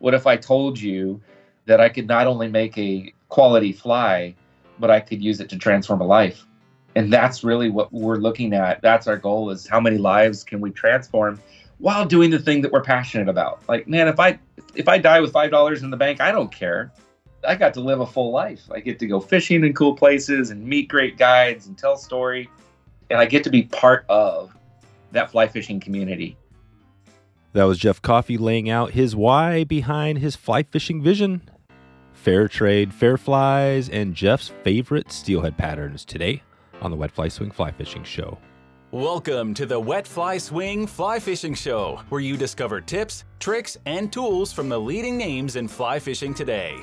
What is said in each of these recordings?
What if I told you that I could not only make a quality fly, but I could use it to transform a life? And that's really what we're looking at. That's our goal is how many lives can we transform while doing the thing that we're passionate about. Like, man, if I if I die with five dollars in the bank, I don't care. I got to live a full life. I get to go fishing in cool places and meet great guides and tell story. And I get to be part of that fly fishing community. That was Jeff Coffey laying out his why behind his fly fishing vision. Fair trade, fair flies, and Jeff's favorite steelhead patterns today on the Wet Fly Swing Fly Fishing Show. Welcome to the Wet Fly Swing Fly Fishing Show, where you discover tips, tricks, and tools from the leading names in fly fishing today.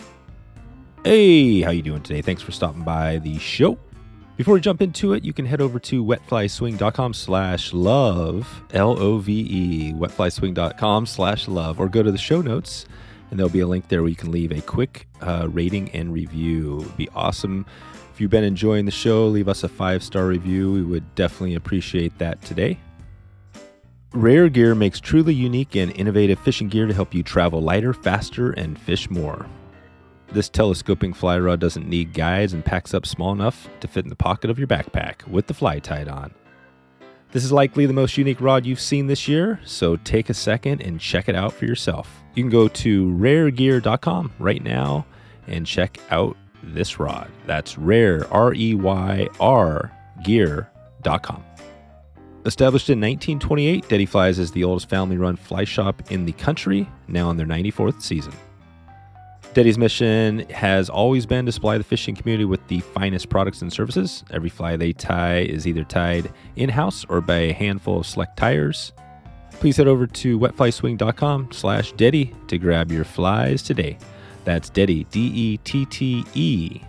Hey, how you doing today? Thanks for stopping by the show. Before we jump into it, you can head over to wetflyswing.com slash love, L-O-V-E, wetflyswing.com slash love, or go to the show notes, and there'll be a link there where you can leave a quick uh, rating and review. It'd be awesome. If you've been enjoying the show, leave us a five-star review. We would definitely appreciate that today. Reyr Gear makes truly unique and innovative fishing gear to help you travel lighter, faster, and fish more. This telescoping fly rod doesn't need guides and packs up small enough to fit in the pocket of your backpack with the fly tied on. This is likely the most unique rod you've seen this year, so take a second and check it out for yourself. You can go to reyrgear.com right now and check out this rod. That's Reyr, R E Y R, gear.com. Established in 1928, Dette Flies is the oldest family run fly shop in the country, now in their 94th season. Dette's mission has always been to supply the fishing community with the finest products and services. Every fly they tie is either tied in house or by a handful of select tyers. Please head over to wetflyswing.com slash Dette to grab your flies today. That's Dette, D E T T E.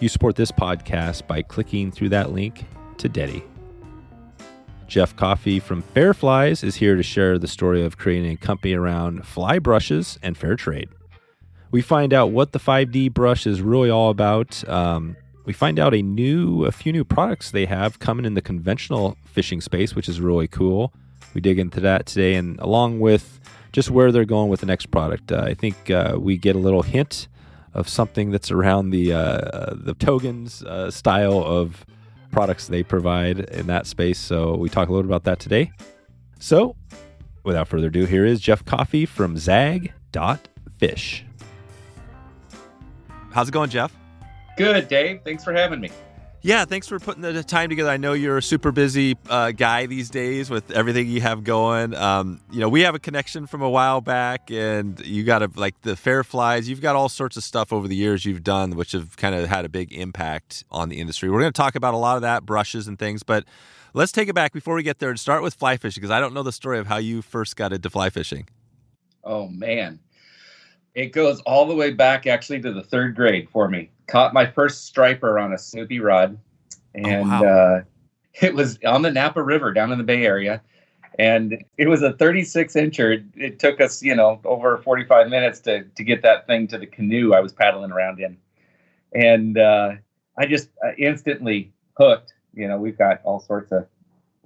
You support this podcast by clicking through that link to Dette. Jeff Coffey from Fair Flies is here to share the story of creating a company around fly brushes and fair trade we find out what the 5D brush is really all about. Um, we find out a new, a few new products they have coming in the conventional fishing space, which is really cool. We dig into that today, and along with just where they're going with the next product, uh, I think uh, we get a little hint of something that's around the uh, the Togens uh, style of products they provide in that space. So we talk a little about that today. So, without further ado, here is Jeff Coffey from Zag Fish. How's it going, Jeff? Good, Dave. Thanks for having me. Yeah, thanks for putting the time together. I know you're a super busy uh, guy these days with everything you have going. Um, you know, we have a connection from a while back, and you got a, like the fair flies. You've got all sorts of stuff over the years you've done, which have kind of had a big impact on the industry. We're going to talk about a lot of that, brushes and things, but let's take it back before we get there and start with fly fishing because I don't know the story of how you first got into fly fishing. Oh man, it goes all the way back actually to the third grade for me. Caught my first striper on a Snoopy rod, and oh, wow. uh, it was on the Napa River down in the Bay Area. And it was a 36 incher. It took us, you know, over 45 minutes to, to get that thing to the canoe I was paddling around in. And uh, I just uh, instantly hooked. You know, we've got all sorts of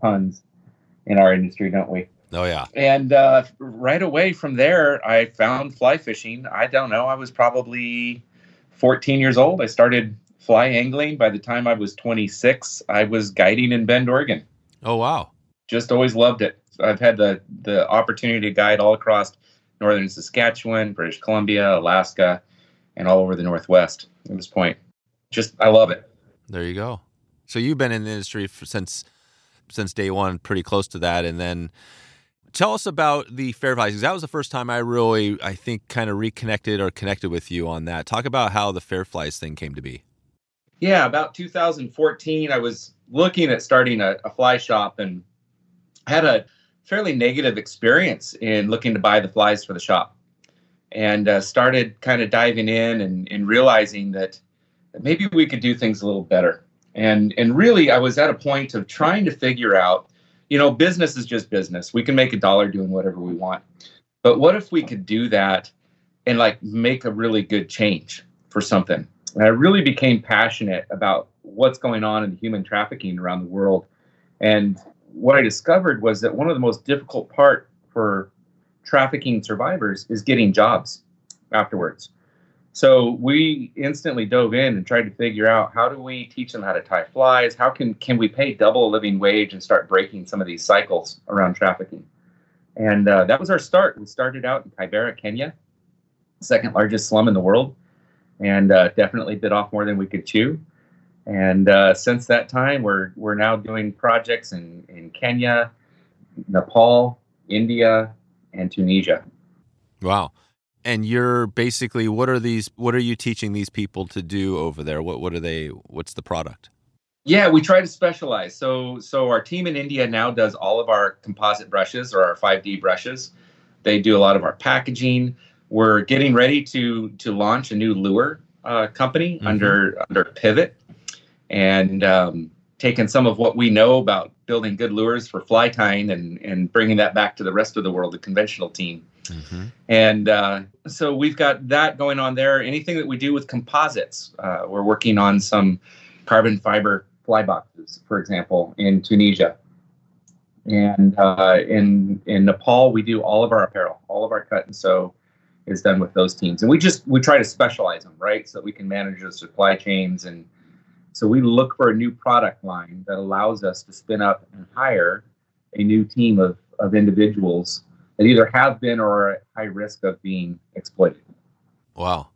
puns in our industry, don't we? Oh yeah. And uh, right away from there, I found fly fishing. I don't know. I was probably 14 years old. I started fly angling. By the time I was 26, I was guiding in Bend, Oregon. Oh wow. Just always loved it. I've had the the opportunity to guide all across northern Saskatchewan, British Columbia, Alaska, and all over the Northwest at this point. Just I love it. There you go. So you've been in the industry since since day one, pretty close to that, and then tell us about the fair flies that was the first time I really, I think, kind of reconnected or connected with you on that. Talk about how the fair flies thing came to be. Yeah, about 2014, I was looking at starting a, a fly shop and had a fairly negative experience in looking to buy the flies for the shop, and uh, started kind of diving in and, and realizing that maybe we could do things a little better. And and really, I was at a point of trying to figure out you know, business is just business. We can make a dollar doing whatever we want. But what if we could do that and like make a really good change for something? And I really became passionate about what's going on in human trafficking around the world. And what I discovered was that one of the most difficult part for trafficking survivors is getting jobs. afterwards. So we instantly dove in and tried to figure out how do we teach them how to tie flies? How can can we pay double a living wage and start breaking some of these cycles around trafficking? And uh, that was our start. We started out in Kibera, Kenya, second largest slum in the world, and uh, definitely bit off more than we could chew. And uh, since that time, we're we're now doing projects in in Kenya, Nepal, India, and Tunisia. Wow and you're basically what are these what are you teaching these people to do over there? What what are they what's the product? Yeah we try to specialize. So so our team in india now does all of our composite brushes or our 5d brushes. They do a lot of our packaging. We're getting ready to to launch a new lure uh, company mm-hmm. under under pivot. And um, taking some of what we know about building good lures for fly tying and and bringing that back to the rest of the world the conventional team Mm-hmm. And uh, so we've got that going on there. Anything that we do with composites, uh, we're working on some carbon fiber fly boxes, for example, in Tunisia. And uh, in in Nepal, we do all of our apparel, all of our cut and sew is done with those teams. And we just we try to specialize them, right, so that we can manage the supply chains. And so we look for a new product line that allows us to spin up and hire a new team of of individuals that either have been or are at high risk of being exploited. Wow.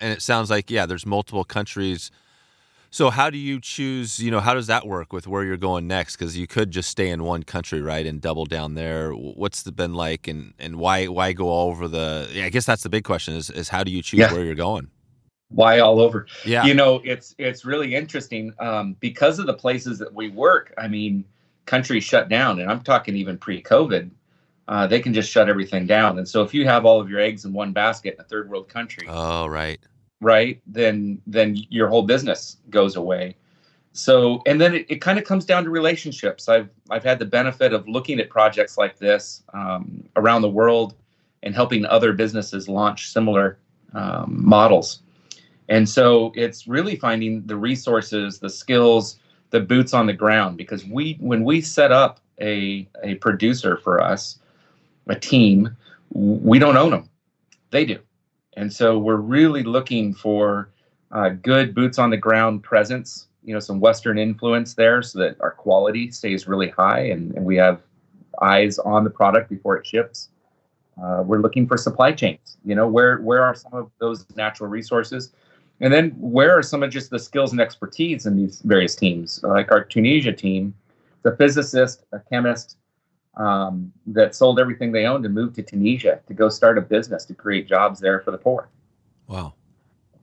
And it sounds like, yeah, there's multiple countries. So how do you choose, you know, how does that work with where you're going next? Because you could just stay in one country, right, and double down there. What's it been like and, and why why go all over the I guess that's the big question is, is how do you choose yeah. where you're going? Why all over? Yeah. You know, it's it's really interesting. Um, because of the places that we work, I mean, countries shut down, and I'm talking even pre-COVID uh, they can just shut everything down. And so if you have all of your eggs in one basket in a third world country, oh right, right, then then your whole business goes away. So and then it, it kind of comes down to relationships. I've I've had the benefit of looking at projects like this um, around the world and helping other businesses launch similar um, models. And so it's really finding the resources, the skills, the boots on the ground. Because we, when we set up a a producer for us, a team, we don't own them. They do. And so we're really looking for uh, good boots on the ground presence, you know, some Western influence there so that our quality stays really high and, and we have eyes on the product before it ships. Uh, we're looking for supply chains. You know, where where are some of those natural resources, and then where are some of just the skills and expertise in these various teams? Like our Tunisia team, the physicist, a chemist, um, that sold everything they owned and moved to Tunisia to go start a business to create jobs there for the poor. Wow.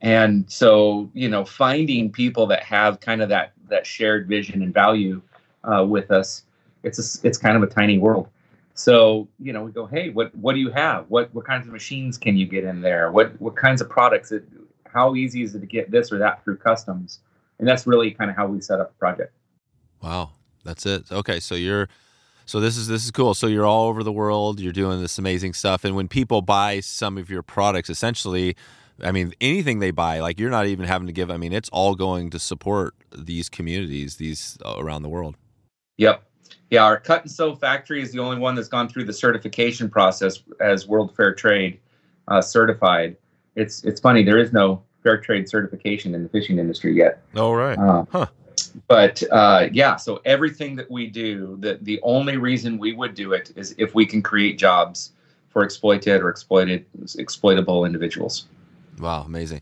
And so, you know, finding people that have kind of that that shared vision and value uh, with us, it's a, it's kind of a tiny world. So, you know, we go, hey, what what do you have? What what kinds of machines can you get in there? What what kinds of products? It, how easy is it to get this or that through customs? And that's really kind of how we set up the project. Wow, that's it. Okay, so you're so this is this is cool. So you're all over the world. You're doing this amazing stuff, and when people buy some of your products, essentially, I mean, anything they buy, like you're not even having to give. I mean, it's all going to support these communities, these uh, around the world. Yep. Yeah, our cut and sew factory is the only one that's gone through the certification process as World Fair Trade uh, certified. It's it's funny there is no fair trade certification in the fishing industry yet. Oh right. Uh, huh but uh, yeah, so everything that we do, the the only reason we would do it is if we can create jobs for exploited or exploited exploitable individuals. Wow, amazing.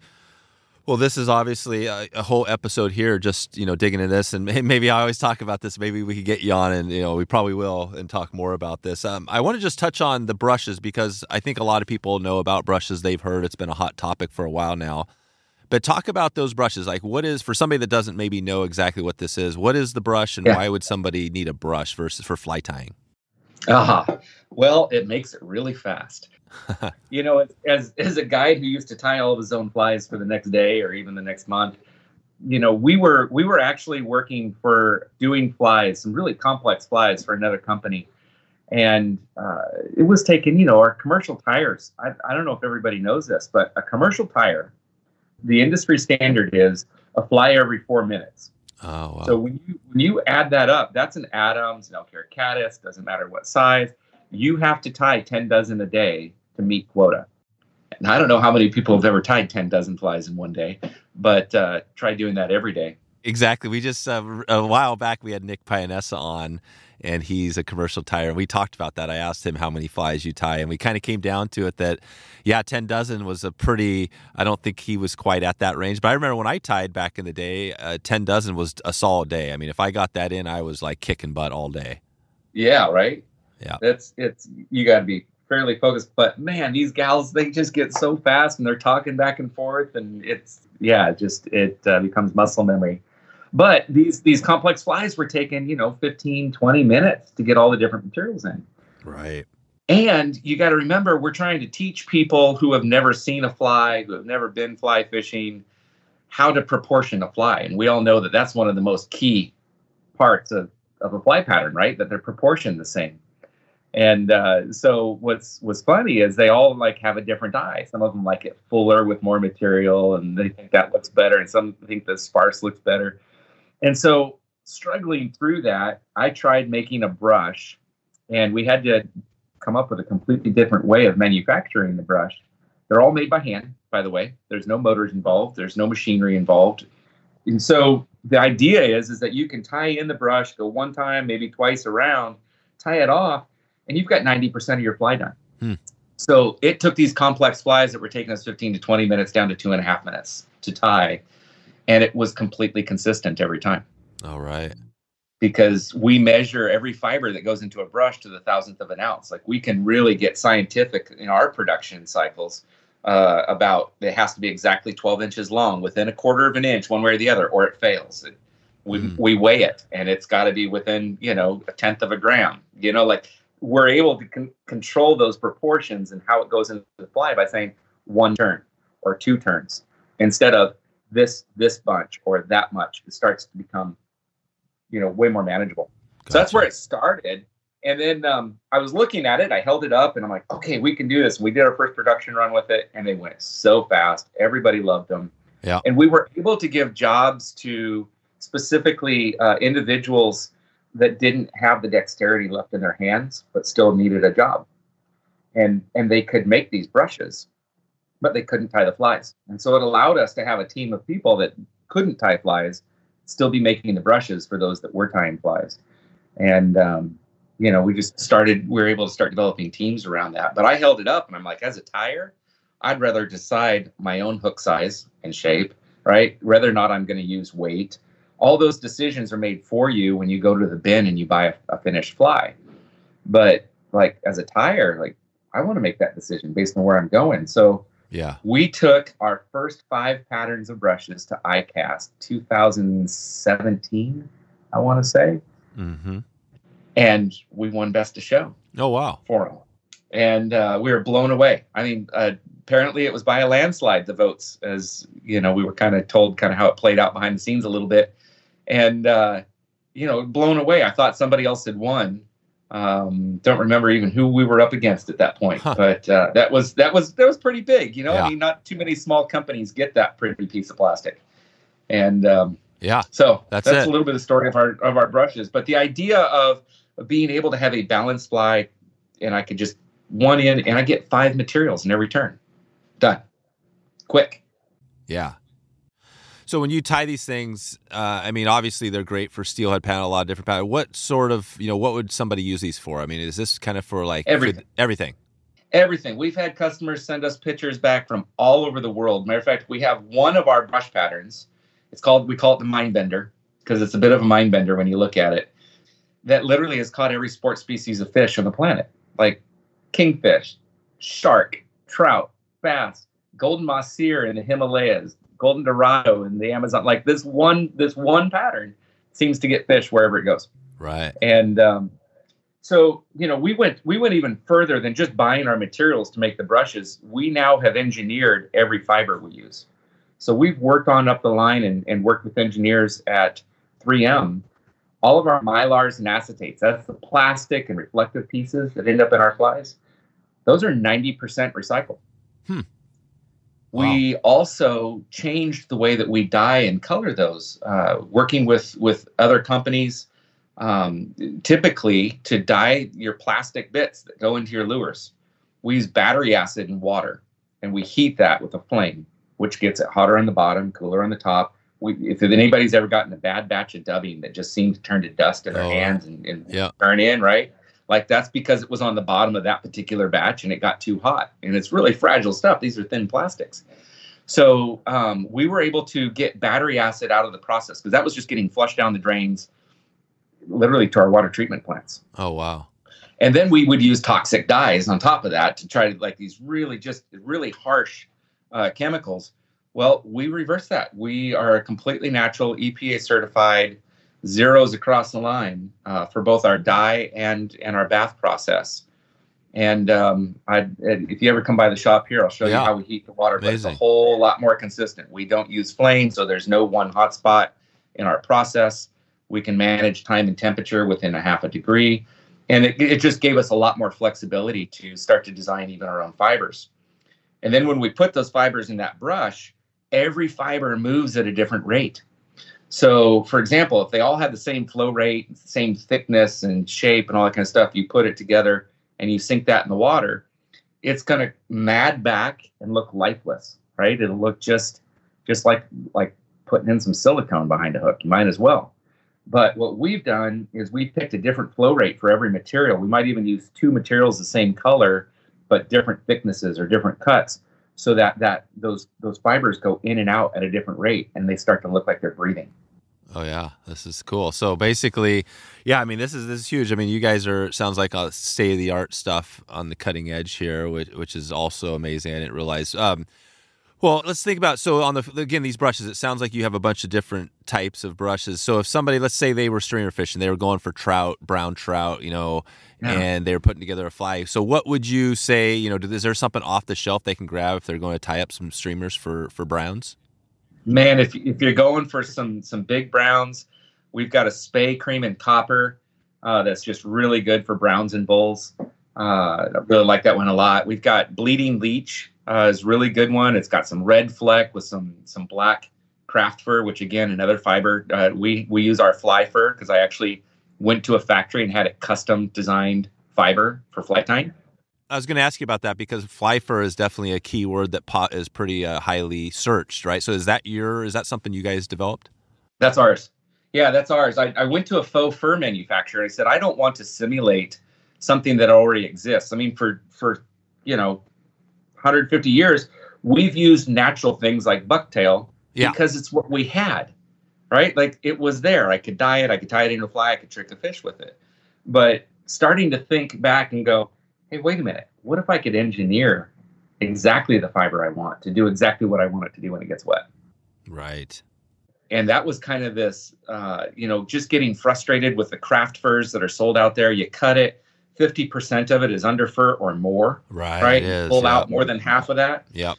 Well, this is obviously a, a, whole episode here, just you know, digging into this, and maybe I always talk about this. Maybe we could get you on, and you know, we probably will, and talk more about this. Um, I want to just touch on the brushes because I think a lot of people know about brushes. They've heard it's been a hot topic for a while now. But talk about those brushes. Like, what is for somebody that doesn't maybe know exactly what this is? What is the brush, and yeah. why would somebody need a brush versus for fly tying? Ah, uh-huh. well, it makes it really fast. you know, as as a guy who used to tie all of his own flies for the next day or even the next month, you know, we were we were actually working for doing flies, some really complex flies for another company, and uh, it was taking, you know, our commercial tyers. I, I don't know if everybody knows this, but a commercial tyer the industry standard is a fly every four minutes. Oh, wow. So when you when you add that up, that's an Adams, an Elk Hair caddis, doesn't matter what size. You have to tie ten dozen a day to meet quota. And I don't know how many people have ever tied 10 dozen flies in one day, but uh, try doing that every day. Exactly. We just uh, a while back we had Nick Pionessa on, and he's a commercial tyer. And we talked about that. I asked him how many flies you tie, and we kind of came down to it that, yeah, ten dozen was a pretty. I don't think he was quite at that range, but I remember when I tied back in the day, uh, ten dozen was a solid day. I mean, if I got that in, I was like kicking butt all day. Yeah. Right. Yeah. That's it's you got to be fairly focused. But man, these gals they just get so fast and they're talking back and forth, and it's yeah, just it uh, becomes muscle memory. But these these complex flies were taking, you know, 15, 20 minutes to get all the different materials in. Right. And you got to remember, we're trying to teach people who have never seen a fly, who have never been fly fishing, how to proportion a fly. And we all know that that's one of the most key parts of, of a fly pattern, right? That they're proportioned the same. And uh, so what's what's funny is they all like have a different eye. Some of them like it fuller with more material, and they think that looks better, and some think the sparse looks better. And so, struggling through that, I tried making a brush, and we had to come up with a completely different way of manufacturing the brush. They're all made by hand, by the way. There's no motors involved. There's no machinery involved. And so the idea is is that you can tie in the brush, go one time, maybe twice around, tie it off, and you've got 90% of your fly done. Hmm. So it took these complex flies that were taking us 15 to 20 minutes down to two and a half minutes to tie and it was completely consistent every time. All right. Because we measure every fiber that goes into a brush to the thousandth of an ounce. Like we can really get scientific in our production cycles uh, about it has to be exactly 12 inches long, within a quarter of an inch, one way or the other, or it fails. It, we, mm. we weigh it and it's got to be within, you know, a tenth of a gram. You know, like we're able to con- control those proportions and how it goes into the fly by saying one turn or two turns instead of this this bunch or that much it starts to become you know way more manageable. Gotcha. so that's where it started. And then um, i was looking at it i held it up and i'm like okay we can do this. We did our first production run with it and they went so fast. Everybody loved them. Yeah. And we were able to give jobs to specifically uh, individuals that didn't have the dexterity left in their hands but still needed a job. And and they could make these brushes but they couldn't tie the flies. And so it allowed us to have a team of people that couldn't tie flies still be making the brushes for those that were tying flies. And, um, you know, we just started, we were able to start developing teams around that. But I held it up and I'm like, as a tyer, I'd rather decide my own hook size and shape, right? Whether or not I'm going to use weight. All those decisions are made for you when you go to the bin and you buy a, a finished fly. But like as a tyer, like I want to make that decision based on where I'm going. So yeah. We took our first five patterns of brushes to ICAST 2017, I want to say. Mm-hmm. And we won Best of Show. Oh, wow. For them. And uh, we were blown away. I mean, uh, apparently it was by a landslide, the votes, as, you know, we were kind of told kind of how it played out behind the scenes a little bit. And, uh, you know, blown away. I thought somebody else had won um, don't remember even who we were up against at that point, huh. but uh, that was that was that was pretty big. You know, yeah. I mean, not too many small companies get that pretty piece of plastic, and um, yeah, so that's, that's a little bit of the story of our of our brushes. But the idea of, of being able to have a balanced fly, and I could just one in, and I get five materials in every turn, done, quick. Yeah, so when you tie these things, uh, I mean, obviously they're great for steelhead pattern, a lot of different pattern. What sort of, you know, what would somebody use these for? I mean, is this kind of for like everything? everything. Everything. We've had customers send us pictures back from all over the world. Matter of fact, we have one of our brush patterns. It's called we call it the mind bender because it's a bit of a mind bender when you look at it. That literally has caught every sport species of fish on the planet, like kingfish, shark, trout, bass, golden mahseer in the Himalayas, golden dorado in the Amazon. Like this one, this one pattern seems to get fish wherever it goes. Right. And um, so you know, we went we went even further than just buying our materials to make the brushes. We now have engineered every fiber we use. So we've worked on up the line and, and worked with engineers at 3M. All of our mylars and acetates, that's the plastic and reflective pieces that end up in our flies, those are 90% recycled. Hmm. We wow. also changed the way that we dye and color those, uh, working with with other companies. Um, typically, to dye your plastic bits that go into your lures, we use battery acid and water, and we heat that with a flame, which gets it hotter on the bottom, cooler on the top. We, if anybody's ever gotten a bad batch of dubbing that just seemed to turn to dust in their Oh, hands and, and yeah. turn in, right? Like that's because it was on the bottom of that particular batch and it got too hot. And it's really fragile stuff. These are thin plastics. So um, we were able to get battery acid out of the process because that was just getting flushed down the drains, literally to our water treatment plants. Oh wow. And then we would use toxic dyes on top of that to try to like these really just really harsh uh, chemicals. Well, we reverse that. We are a completely natural, EPA certified, zeros across the line uh, for both our dye and and our bath process. And um, I, if you ever come by the shop here, I'll show Yeah. you how we heat the water. But it's a whole lot more consistent. We don't use flame, so there's no one hot spot in our process. We can manage time and temperature within a half a degree and it, it just gave us a lot more flexibility to start to design even our own fibers and then when we put those fibers in that brush every fiber moves at a different rate so for example if they all had the same flow rate same thickness and shape and all that kind of stuff you put it together and you sink that in the water it's going to mad back and look lifeless right? It'll look just just like like putting in some silicone behind a hook. You might as well. But what we've done is we've picked a different flow rate for every material. We might even use two materials the same color, but different thicknesses or different cuts, so that that those those fibers go in and out at a different rate, and they start to look like they're breathing. Oh yeah, this is cool. So basically, yeah, I mean this is this is huge. I mean you guys are sounds like a state of the art stuff on the cutting edge here, which which is also amazing. I didn't realize. Um, well, let's think about so on the again these brushes. It sounds like you have a bunch of different types of brushes. So if somebody, let's say they were streamer fishing, they were going for trout, brown trout, you know, Yeah. and they were putting together a fly. So what would you say? You know, is there something off the shelf they can grab if they're going to tie up some streamers for for browns? Man, if if you're going for some some big browns, we've got a spay cream and copper uh, that's just really good for browns and bulls. Uh, I really like that one a lot. We've got bleeding leech uh, is a really good one. It's got some red fleck with some some black craft fur, which again another fiber. Uh, we we use our fly fur because I actually went to a factory and had a custom designed fiber for fly tying. I was going to ask you about that because fly fur is definitely a key word that pot is pretty uh, highly searched, right? So is that your is that something you guys developed? That's ours. Yeah, that's ours. I, I went to a faux fur manufacturer and I said, I don't want to simulate something that already exists. I mean, for for you know, 150 years, we've used natural things like bucktail Yeah. because it's what we had, right? Like it was there. I could dye it, I could tie it into a fly, I could trick a fish with it. But starting to think back and go, hey, wait a minute, what if I could engineer exactly the fiber I want to do exactly what I want it to do when it gets wet? Right. and that was kind of this uh, you know just getting frustrated with the craft furs that are sold out there you cut it 50% of it is under fur or more Right. right is, pull yeah. out more than half of that Yep.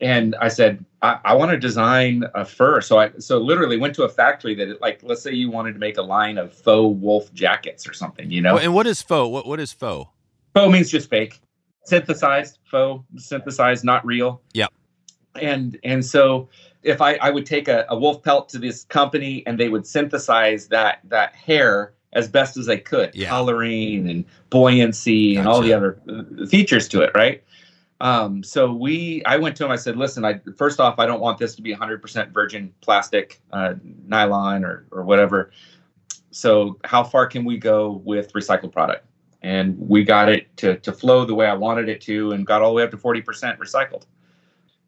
and i said i, I want to design a fur so i so literally went to a factory that it, like let's say you wanted to make a line of faux wolf jackets or something you know and what is faux? What what is faux? faux means just fake synthesized faux synthesized not real Yep. and and so if i i would take a, a wolf pelt to this company and they would synthesize that that hair as best as they could Yeah. coloring and buoyancy and all the other uh, features to it right um, so we i went to him i said listen i first off i don't want this to be 100% virgin plastic uh, nylon or or whatever so how far can we go with recycled product and we got it to, to flow the way I wanted it to and got all the way up to 40% recycled.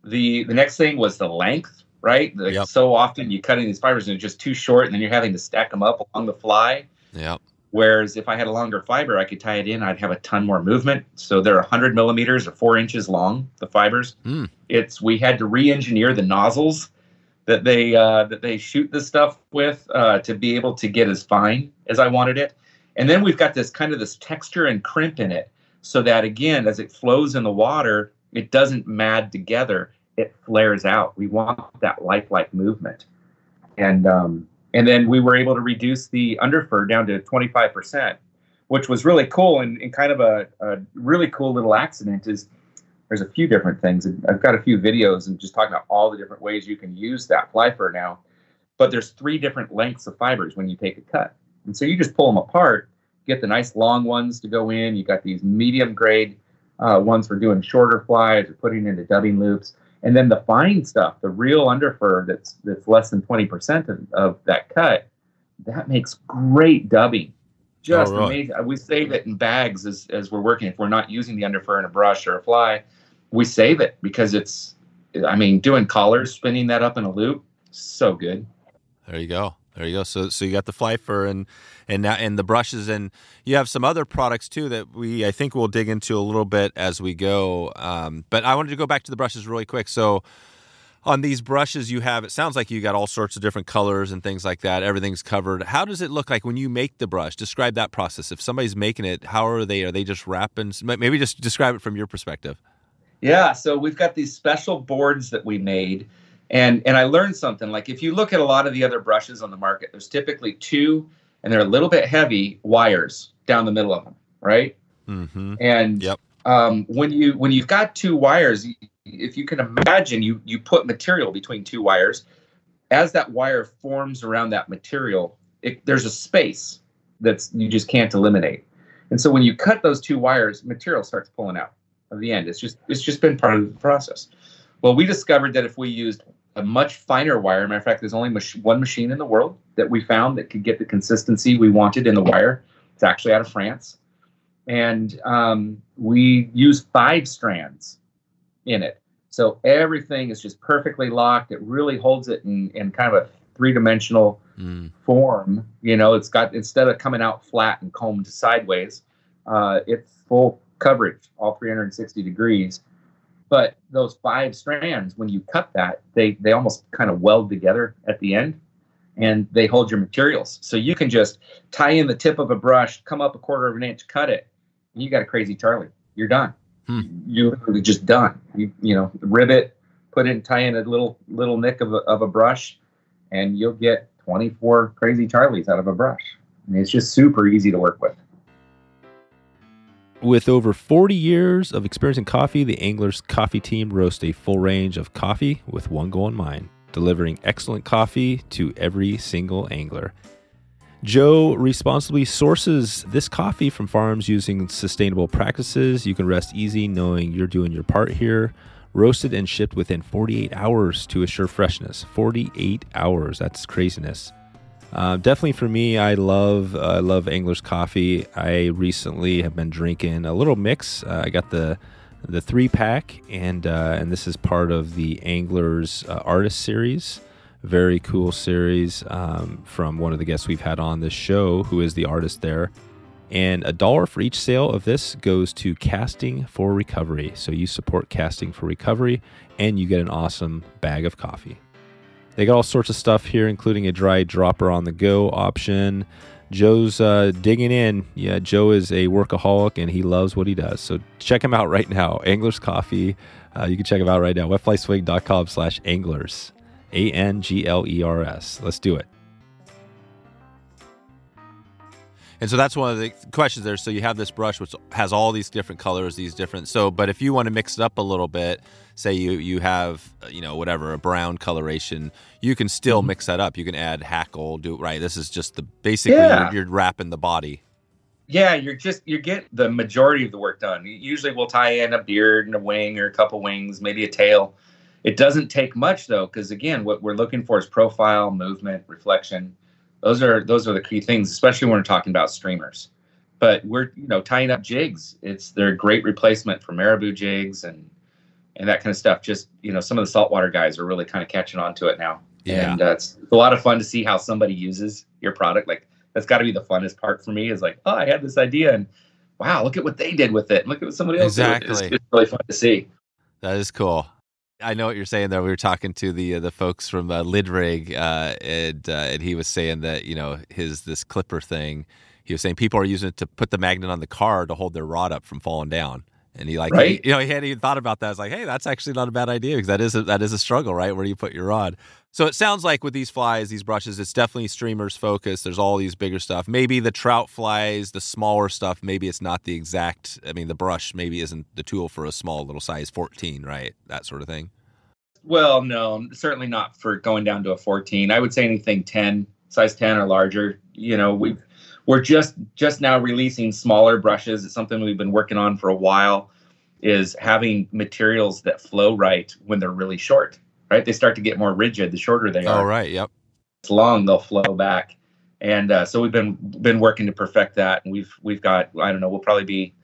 The the next thing was the length, right? Like Yep. So often you're cutting these fibers and it's just too short and then you're having to stack them up along the fly. Yep. Whereas if I had a longer fiber, I could tie it in, I'd have a ton more movement. So they're 100 millimeters or four inches long, the fibers. Hmm. It's we had to re-engineer the nozzles that they uh, that they shoot this stuff with uh, to be able to get as fine as I wanted it. And then we've got this kind of this texture and crimp in it, so that again, as it flows in the water, it doesn't mad together. It flares out. We want that lifelike movement, and um, and then we were able to reduce the underfur down to 25%, which was really cool and, and kind of a, a really cool little accident. Is there's a few different things. I've got a few videos and just talking about all the different ways you can use that fly fur now. But there's three different lengths of fibers when you take a cut. And so you just pull them apart, get the nice long ones to go in. You got these medium grade uh, ones for doing shorter flies or putting into dubbing loops. And then the fine stuff, the real underfur that's that's less than 20% of, of that cut, that makes great dubbing. Just Oh, really? amazing. We save it in bags as, as we're working. If we're not using the underfur in a brush or a fly, we save it because it's, I mean, doing collars, spinning that up in a loop, so good. There you go. There you go. So so you got the fly fur and and now and the brushes and you have some other products too that we I think we'll dig into a little bit as we go. Um, but I wanted to go back to the brushes really quick. So on these brushes you have it sounds like you got all sorts of different colors and things like that. Everything's covered. How does it look like when you make the brush? Describe that process. If somebody's making it, how are they? Are they just wrapping? Maybe just describe it from your perspective. Yeah, so we've got these special boards that we made. And and I learned something like if you look at a lot of the other brushes on the market, there's typically two and they're a little bit heavy wires down the middle of them, right? Mm-hmm. And Yep. um, when you when you've got two wires, if you can imagine, you you put material between two wires. As that wire forms around that material, it, there's a space that's you just can't eliminate. And so when you cut those two wires, material starts pulling out of the end. It's just it's just been part of the process. Well, we discovered that if we used a much finer wire, matter of fact, there's only mach- one machine in the world that we found that could get the consistency we wanted in the wire. It's actually out of France, and um, we use five strands in it. So everything is just perfectly locked. It really holds it in, in kind of a three dimensional Mm. form. You know, it's got instead of coming out flat and combed sideways, uh, it's full coverage, all 360 degrees. But those five strands, when you cut that, they they almost kind of weld together at the end, and they hold your materials. So you can just tie in the tip of a brush, come up a quarter of an inch, cut it, and you got a crazy Charlie. You're done. Hmm. You're literally just done. You you know, rivet, put in, tie in a little little nick of a, of a brush, and you'll get 24 crazy Charlies out of a brush. I mean, it's just super easy to work with. With over 40 years of experience in coffee, the Anglers Coffee Team roasts a full range of coffee with one goal in mind delivering excellent coffee to every single angler. Joe responsibly sources this coffee from farms using sustainable practices. You can rest easy knowing you're doing your part here. Roasted and shipped within 48 hours to assure freshness. 48 hours. That's craziness. Uh, definitely for me, I love uh, I love Angler's coffee. I recently have been drinking a little mix. Uh, I got the the three pack, and uh, and this is part of the Angler's uh, Artist Series. Very cool series um, from one of the guests we've had on this show, who is the artist there. And a dollar for each sale of this goes to Casting for Recovery. So you support Casting for Recovery, and you get an awesome bag of coffee. They got all sorts of stuff here, including a dry dropper on the go option. Joe's uh, digging in. Yeah, Joe is a workaholic and he loves what he does. So check him out right now. Anglers Coffee. Uh, you can check him out right now. Wetflyswing.com slash anglers. A N G L E R S. Let's do it. And so that's one of the questions there. So you have this brush which has all these different colors, these different. So, but if you want to mix it up a little bit, say you you have you know whatever a brown coloration, you can still mm-hmm. mix that up. You can add hackle, do right. This is just the basically Yeah. you're, you're wrapping the body. Yeah, you're just you get the majority of the work done. Usually we'll tie in a beard and a wing or a couple wings, maybe a tail. It doesn't take much though, because again, what we're looking for is profile, movement, reflection. Those are those are the key things, especially when we're talking about streamers. But we're you know tying up jigs. It's they're a great replacement for marabou jigs and and that kind of stuff. Just you know, some of the saltwater guys are really kind of catching on to it now. Yeah. And uh, it's, a lot of fun to see how somebody uses your product. Like that's got to be the funnest part for me. Is like, oh, I had this idea, and wow, look at what they did with it. Look at what somebody else did. Exactly. It's, it's really fun to see. That is cool. I know what you're saying there. We were talking to the uh, the folks from uh, Lidrig, uh, and uh, and he was saying that you know his this clipper thing. He was saying people are using it to put the magnet on the car to hold their rod up from falling down. And he like, Right. he, you know, he hadn't even thought about that. I was like, hey, that's actually not a bad idea because that is a, that is a struggle, right? Where do you put your rod? So it sounds like with these flies, these brushes, it's definitely streamers focused. There's all these bigger stuff. Maybe the trout flies, the smaller stuff. Maybe it's not the exact. I mean, the brush maybe isn't the tool for a small little size 14, right? That sort of thing. Well, no, certainly not for going down to a 14. I would say anything 10, size 10 or larger. You know, we we're just just now releasing smaller brushes. It's something we've been working on for a while. is having materials that flow right when they're really short. Right, they start to get more rigid the shorter they are. Oh, right. Yep. It's long, they'll flow back, and uh, so we've been been working to perfect that. And we've we've got I don't know, we'll probably be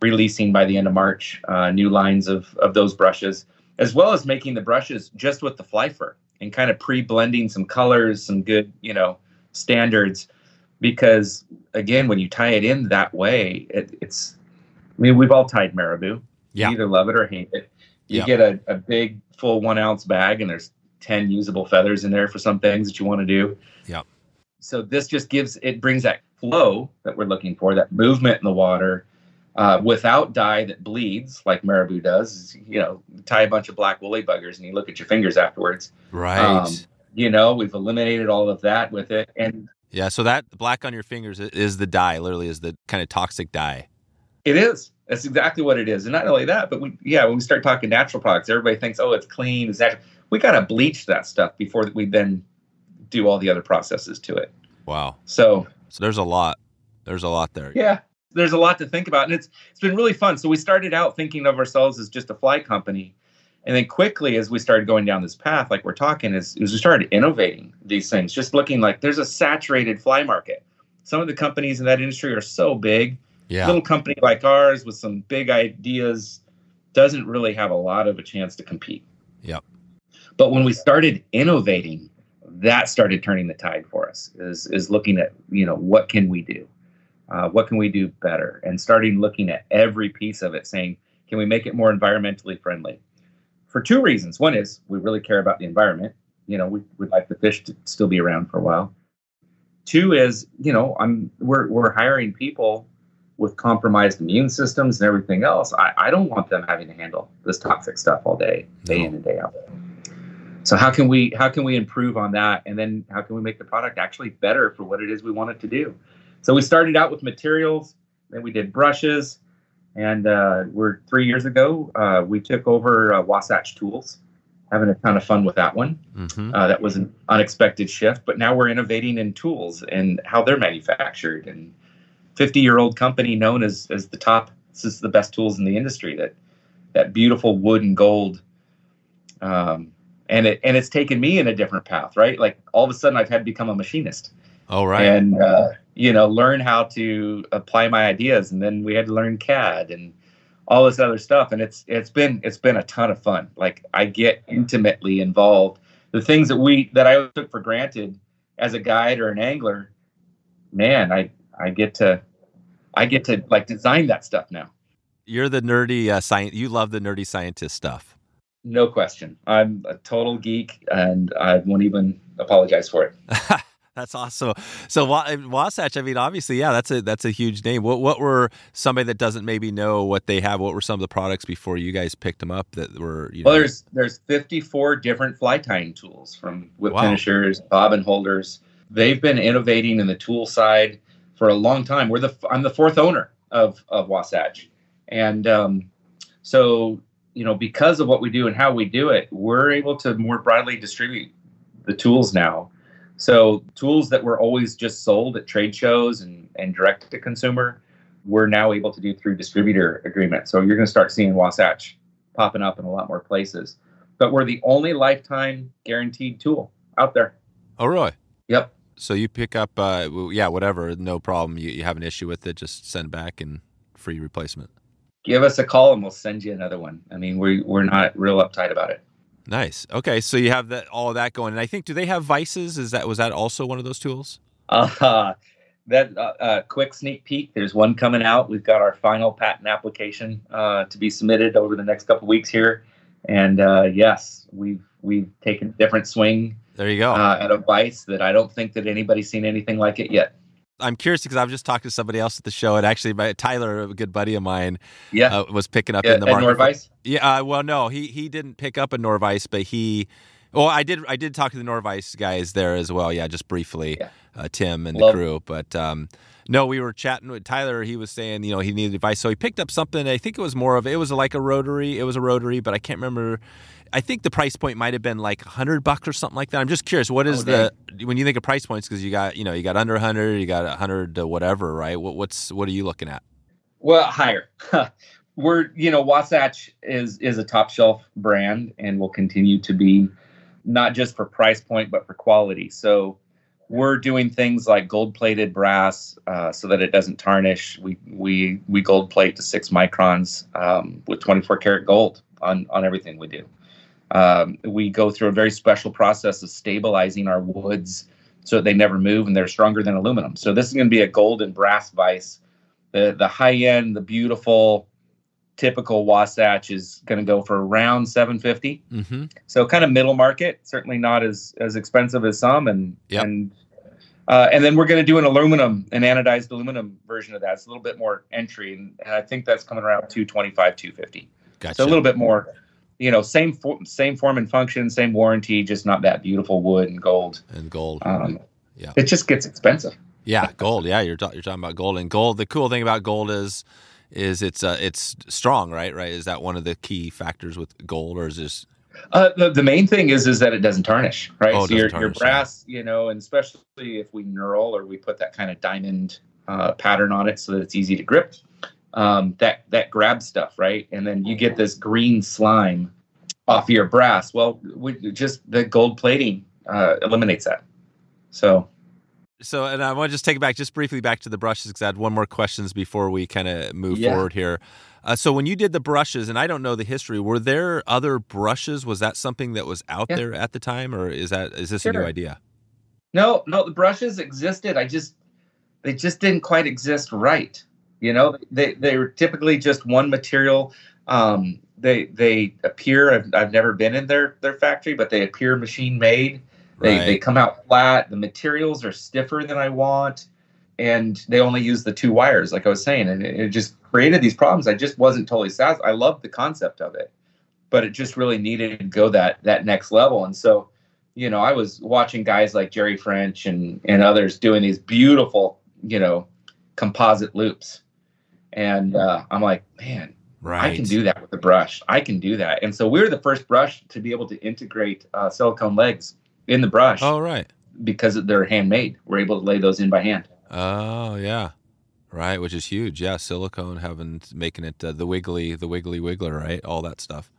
releasing by the end of March uh, new lines of of those brushes, as well as making the brushes just with the fly fur and kind of pre-blending some colors, some good you know standards, because again, when you tie it in that way, it, it's I mean we've all tied marabou. Yeah. You either love it or hate it. You Yeah. get a, a big full one ounce bag and there's 10 usable feathers in there for some things that you want to do. Yeah. So this just gives it brings that flow that we're looking for, that movement in the water, uh, without dye that bleeds like marabou does. You know, tie a bunch of black woolly buggers and you look at your fingers afterwards. Right. Um, You know, we've eliminated all of that with it. And yeah. So that black on your fingers is the dye, literally is the kind of toxic dye. It is. That's exactly what it is. And not only that, but we yeah, when we start talking natural products, everybody thinks, oh, it's clean, it's natural. We gotta bleach that stuff before we then do all the other processes to it. Wow. So So there's a lot. There's a lot there. yeah, there's a lot to think about. And it's it's been really fun. So we started out thinking of ourselves as just a fly company. And then quickly as we started going down this path, like we're talking, is, is we started innovating these things, just looking like there's a saturated fly market. Some of the companies in that industry are so big Yeah. little company like ours with some big ideas doesn't really have a lot of a chance to compete. Yep. But when we started innovating, that started turning the tide for us. Is is looking at you know what can we do, uh, what can we do better, and starting looking at every piece of it, saying can we make it more environmentally friendly? For two reasons. One is we really care about the environment. You know, we would like the fish to still be around for a while. Two is you know I'm we're we're hiring people with compromised immune systems and everything else, I, I don't want them having to handle this toxic stuff all day, day in and day out. So how can we how can we improve on that, and then how can we make the product actually better for what it is we want it to do? So we started out with materials, then we did brushes, and uh, we're three years ago uh, we took over uh, Wasatch Tools, having a ton of fun with that one. hmm Uh, that was an unexpected shift, but now we're innovating in tools and how they're manufactured. And 50 year old company known as, as the top, this is the best tools in the industry. That that beautiful wood and gold, um, and it and it's taken me in a different path, right? Like all of a sudden, I've had to become a machinist All right. and uh, you know learn how to apply my ideas, and then we had to learn CAD and all this other stuff and it's it's been it's been a ton of fun like i get intimately involved the things that we that i took for granted as a guide or an angler man i i get to i get to like design that stuff now You're the nerdy uh, science. You love the nerdy scientist stuff. no question i'm a total geek and i won't even apologize for it that's awesome. So Wasatch, I mean, obviously, yeah, that's a that's a huge name. What what were somebody that doesn't maybe know what they have? What were some of the products before you guys picked them up that were? You know, well there's there's 54 different fly tying tools from whip Wow. finishers bobbin holders they've been innovating in the tool side for a long time we're the i'm the fourth owner of of wasatch and um, so you know because of what we do and how we do it we're able to more broadly distribute the tools now so tools that were always just sold at trade shows and, and direct to consumer we're now able to do through distributor agreement so you're going to start seeing wasatch popping up in a lot more places but we're the only lifetime guaranteed tool out there oh, really? yep So you pick up, uh, yeah, whatever, no problem. You, you have an issue with it, just send back and free replacement. give us a call and we'll send you another one i mean we, we're not real uptight about it Nice. Okay, so you have that all of that going, and I think do they have vices? Is that was that also one of those tools? Uh, that uh, uh, quick sneak peek. There's one coming out. We've got our final patent application uh, to be submitted over the next couple weeks here, and uh, yes, we've we've taken a different swing There you go. uh, at a vice that I don't think that anybody's seen anything like it yet. I'm curious because I've just talked to somebody else at the show, and actually, my, Tyler, a good buddy of mine, Yeah, uh, was picking up yeah in the market. Norvise. Yeah, uh, well, no, he he didn't pick up a Norvise, but he. Well, I did. I did talk to the Norvise guys there as well. Yeah, just briefly, Yeah. uh, Tim and Love- the crew. But um, no, we were chatting with Tyler. He was saying, you know, he needed advice, so he picked up something. I think it was more of it was like a rotary. It was a rotary, but I can't remember. I think the price point might have been like hundred bucks or something like that. I'm just curious, what is Oh, the when you think of price points? Because you got you know you got under hundred, you got hundred to whatever, right? What, what's what are you looking at? Well, higher. we're you know Wasatch is is a top shelf brand and will continue to be not just for price point but for quality. So we're doing things like gold plated brass uh, so that it doesn't tarnish. We we we gold plate to six microns um, with 24 karat gold on on everything we do. Um, we go through a very special process of stabilizing our woods so they never move and they're stronger than aluminum. So this is going to be a gold and brass vise. The the high end, the beautiful, typical Wasatch is going to go for around 750. Mm-hmm. So kind of middle market, certainly not as as expensive as some, and Yep. and uh, and then we're going to do an aluminum, an anodized aluminum version of that. It's a little bit more entry, and, and I think that's coming around 225, 250. Gotcha. So a little bit more, you know, same fo- same form and function, same warranty, just not that beautiful wood and gold. and gold. Um, Yeah. it just gets expensive. Yeah, gold. Yeah, you're ta- you're talking about gold, and gold. The cool thing about gold is is it's uh, it's strong, right? Right? Is that one of the key factors with gold, or is this? Uh, the, the main thing is is that it doesn't tarnish, right? Oh, so your, doesn't your tarnish, brass, you know, and especially if we knurl or we put that kind of diamond uh, pattern on it so that it's easy to grip, um, that that grabs stuff, right? And then you get this green slime off your brass. Well, we, just the gold plating uh, eliminates that. So So, and I want to just take it back just briefly back to the brushes because I had one more questions before we kind of move Yeah. forward here. Uh, so, when you did the brushes, and I don't know the history, were there other brushes? Was that something that was out Yeah. there at the time, or is that is this a new idea? No, no, the brushes existed. I just they just didn't quite exist right. You know, they they're typically just one material. Um, they they appear. I've, I've never been in their their factory, but they appear machine made. They Right. they come out flat. The materials are stiffer than I want, and they only use the two wires, like I was saying, and it, it just created these problems. I just wasn't totally satisfied. I loved the concept of it, but it just really needed to go that that next level. And so, you know, I was watching guys like Jerry French and and others doing these beautiful, you know, composite loops, and uh, I'm like, man, Right. I can do that with the brush. I can do that. And so we were the first brush to be able to integrate uh, silicone legs in the brush Oh, right. because they're handmade. We're able to lay those in by hand. Oh, yeah. Right, which is huge. Yeah, silicone having making it uh, the wiggly, the wiggly wiggler, right? All that stuff.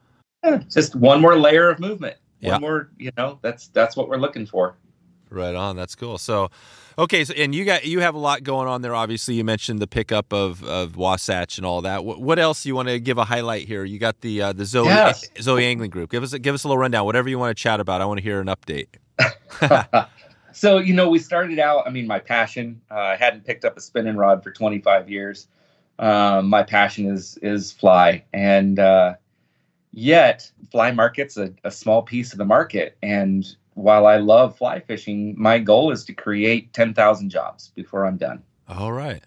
Yeah, just one more layer of movement. One Yeah. more, you know, that's that's what we're looking for. Right on. That's cool. So, okay. So, and you got you have a lot going on there. Obviously, you mentioned the pickup of of Wasatch and all that. What, what else you want to give a highlight here? You got the uh, the Zoe Yes. Zoe Angling Group. Give us a, give us a little rundown. Whatever you want to chat about. I want to hear an update. so you know we started out i mean my passion uh, i hadn't picked up a spinning rod for 25 years um, my passion is is fly and uh, yet fly market's a, a small piece of the market and while i love fly fishing my goal is to create 10000 jobs before i'm done All right.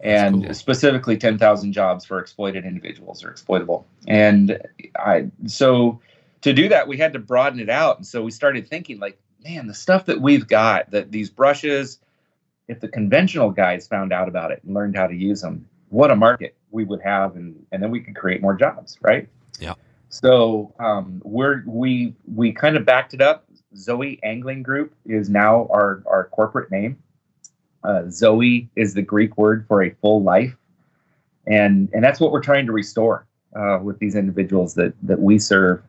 and cool. specifically 10,000 jobs for exploited individuals or exploitable. And I so to do that we had to broaden it out and so we started thinking like man the stuff that we've got that these brushes if the conventional guys found out about it and learned how to use them what a market we would have and and then we could create more jobs right Yeah. so um, we're we we kind of backed it up zoe angling group is now our our corporate name uh, Zoe is the Greek word for a full life, and and that's what we're trying to restore uh, with these individuals that that we serve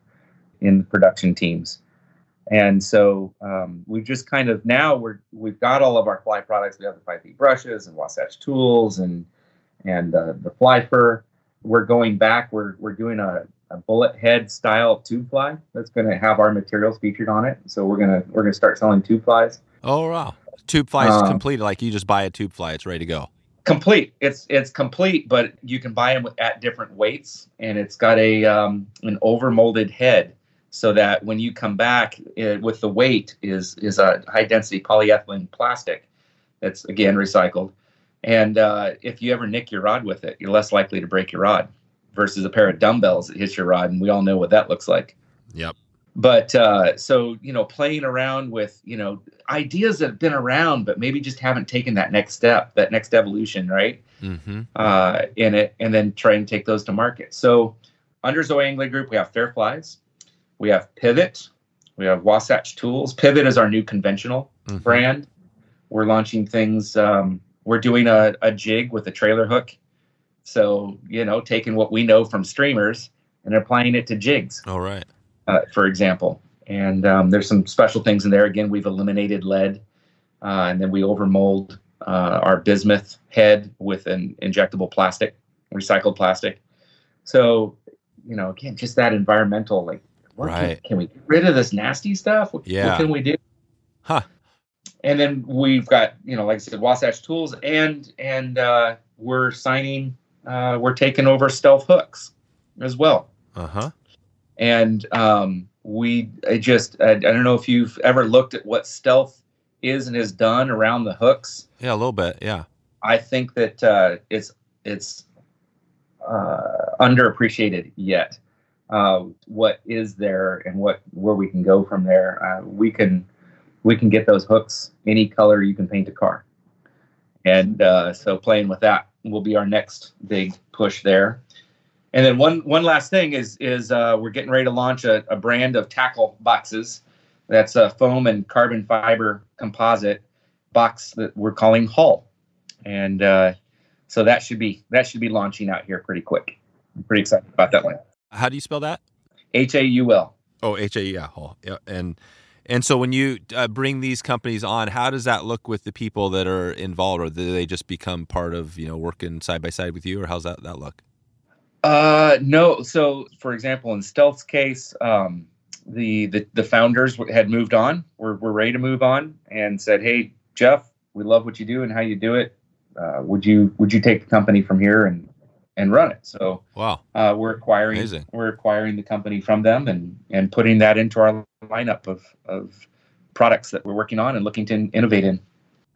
in the production teams. And so um, we've just kind of now we're we've got all of our fly products. We have the 5D brushes and Wasatch tools and and uh, the fly fur. We're going back. We're we're doing a, a bullet head style tube fly that's going to have our materials featured on it. So we're gonna we're gonna start selling tube flies. Oh wow. Tube fly is Um, completed. Like you just buy a tube fly, it's ready to go. complete it's it's complete but you can buy them at different weights and it's got a um, an over molded head so that when you come back it, with the weight is is a high density polyethylene plastic that's again recycled and uh, if you ever nick your rod with it you're less likely to break your rod versus a pair of dumbbells that hits your rod and we all know what that looks like Yep. but uh, so you know playing around with you know ideas that have been around but maybe just haven't taken that next step that next evolution right Mm-hmm. uh, in it and then try and take those to market so under zoe angling group we have fair flies we have pivot we have wasatch tools pivot is our new conventional Mhm. brand we're launching things um, we're doing a, a jig with a trailer hook So you know, taking what we know from streamers and applying it to jigs. All right. Uh, for example, and um, there's some special things in there. Again, we've eliminated lead, uh, and then we overmold uh, our bismuth head with an injectable plastic, recycled plastic. So, you know, again, just that environmental, like, what Right. can, can we get rid of this nasty stuff? What, Yeah. what can we do? Huh. And then we've got, you know, like I said, Wasatch Tools, and and uh, we're signing, uh, we're taking over Stealth Hooks as well Uh huh. and um, we I just I, I don't know if you've ever looked at what stealth is and has done around the hooks. Yeah, a little bit. Yeah. I think that uh, it's it's uh, underappreciated yet. Uh, what is there and what where we can go from there? Uh, we can we can get those hooks any color you can paint a car, and uh, so playing with that will be our next big push there. And then one one last thing is is uh, we're getting ready to launch a, a brand of tackle boxes. That's a foam and carbon fiber composite box that we're calling Hull, and uh, so that should be that should be launching out here pretty quick. I'm pretty excited about that one. How do you spell that? H A U L. Oh, H A U L. Yeah. And and so when you uh, bring these companies on, how does that look with the people that are involved, or do they just become part of you know working side by side with you, or how's that that look? Uh, no. So, for example, in Stealth's case, um, the, the the founders had moved on. We're we're ready to move on, and said, "Hey, Jeff, we love what you do and how you do it. Uh, would you would you take the company from here and and run it?" So Wow. uh, we're acquiring Amazing. we're acquiring the company from them and and putting that into our lineup of of products that we're working on and looking to innovate in.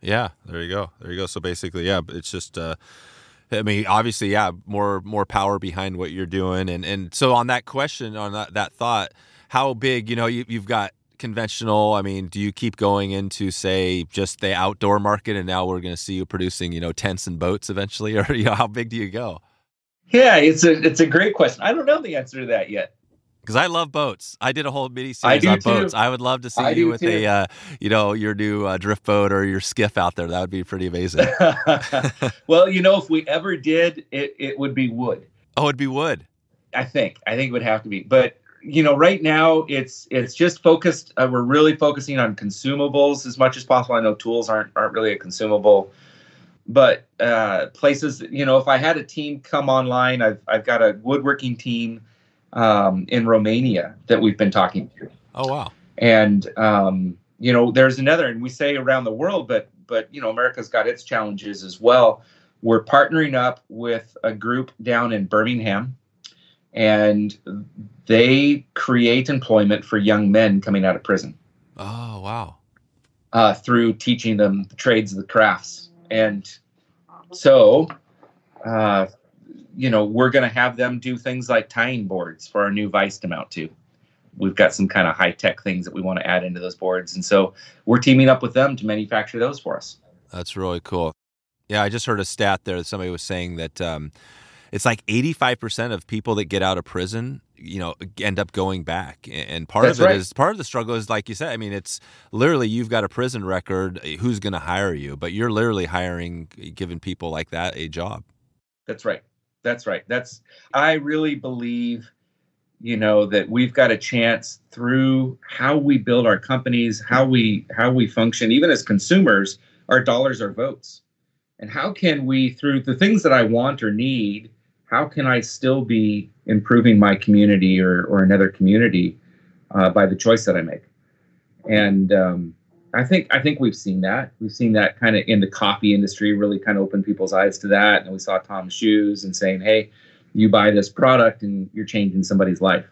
Yeah, there you go. There you go. So basically, yeah, it's just uh I mean, obviously, yeah, more more power behind what you're doing and and so on that question on that that thought, how big, you know, you you've got conventional, I mean, do you keep going into say just the outdoor market and now we're going to see you producing, you know, tents and boats eventually or you know, how big do you go? Yeah, it's a it's a great question. I don't know the answer to that yet. Because I love boats. I did a whole mini series on too. boats. I would love to see I you with too. a, uh, you know, your new uh, drift boat or your skiff out there. That would be pretty amazing. well, you know, if we ever did, it, it would be wood. oh, it'd be wood. I think. I think it would have to be. But you know, right now it's it's just focused. Uh, we're really focusing on consumables as much as possible. I know tools aren't aren't really a consumable, but uh, places. You know, if I had a team come online, I've I've got a woodworking team um, in Romania that we've been talking to Oh wow. and um, you know there's another and we say around the world but but you know america's got its challenges as well we're partnering up with a group down in birmingham and they create employment for young men coming out of prison Oh wow. uh, through teaching them the trades, the crafts, and so, uh, you know, we're going to have them do things like tying boards for our new vice to mount to. We've got some kind of high tech things that we want to add into those boards, and so we're teaming up with them to manufacture those for us. That's really cool. Yeah, I just heard a stat there. that Somebody was saying that um, it's like 85% of people that get out of prison, you know, end up going back. And part That's of it is right. part of the struggle is like you said. I mean, it's literally you've got a prison record. Eh, who's going to hire you? But you're literally hiring, eh, giving people like that a job. That's right. That's right. That's I really believe, you know, that we've got a chance through how we build our companies, how we how we function, even as consumers, our dollars are votes. And how can we, through the things that I want or need, how can I still be improving my community or, or another community uh, by the choice that I make? And um, I think I think we've seen that. We've seen that kind of in the coffee industry really kind of open people's eyes to that. And we saw Tom's shoes and saying, "Hey, you buy this product and you're changing somebody's life."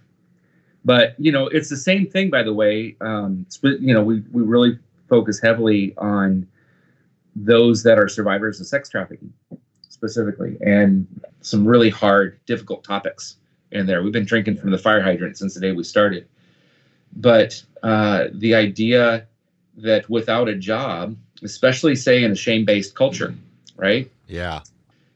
But you know, it's the same thing. By the way, um, you know, we we really focus heavily on those that are survivors of sex trafficking specifically, and some really hard, difficult topics in there. We've been drinking from the fire hydrant since the day we started. But uh, the idea that without a job, especially say in a shame-based culture, right? Yeah.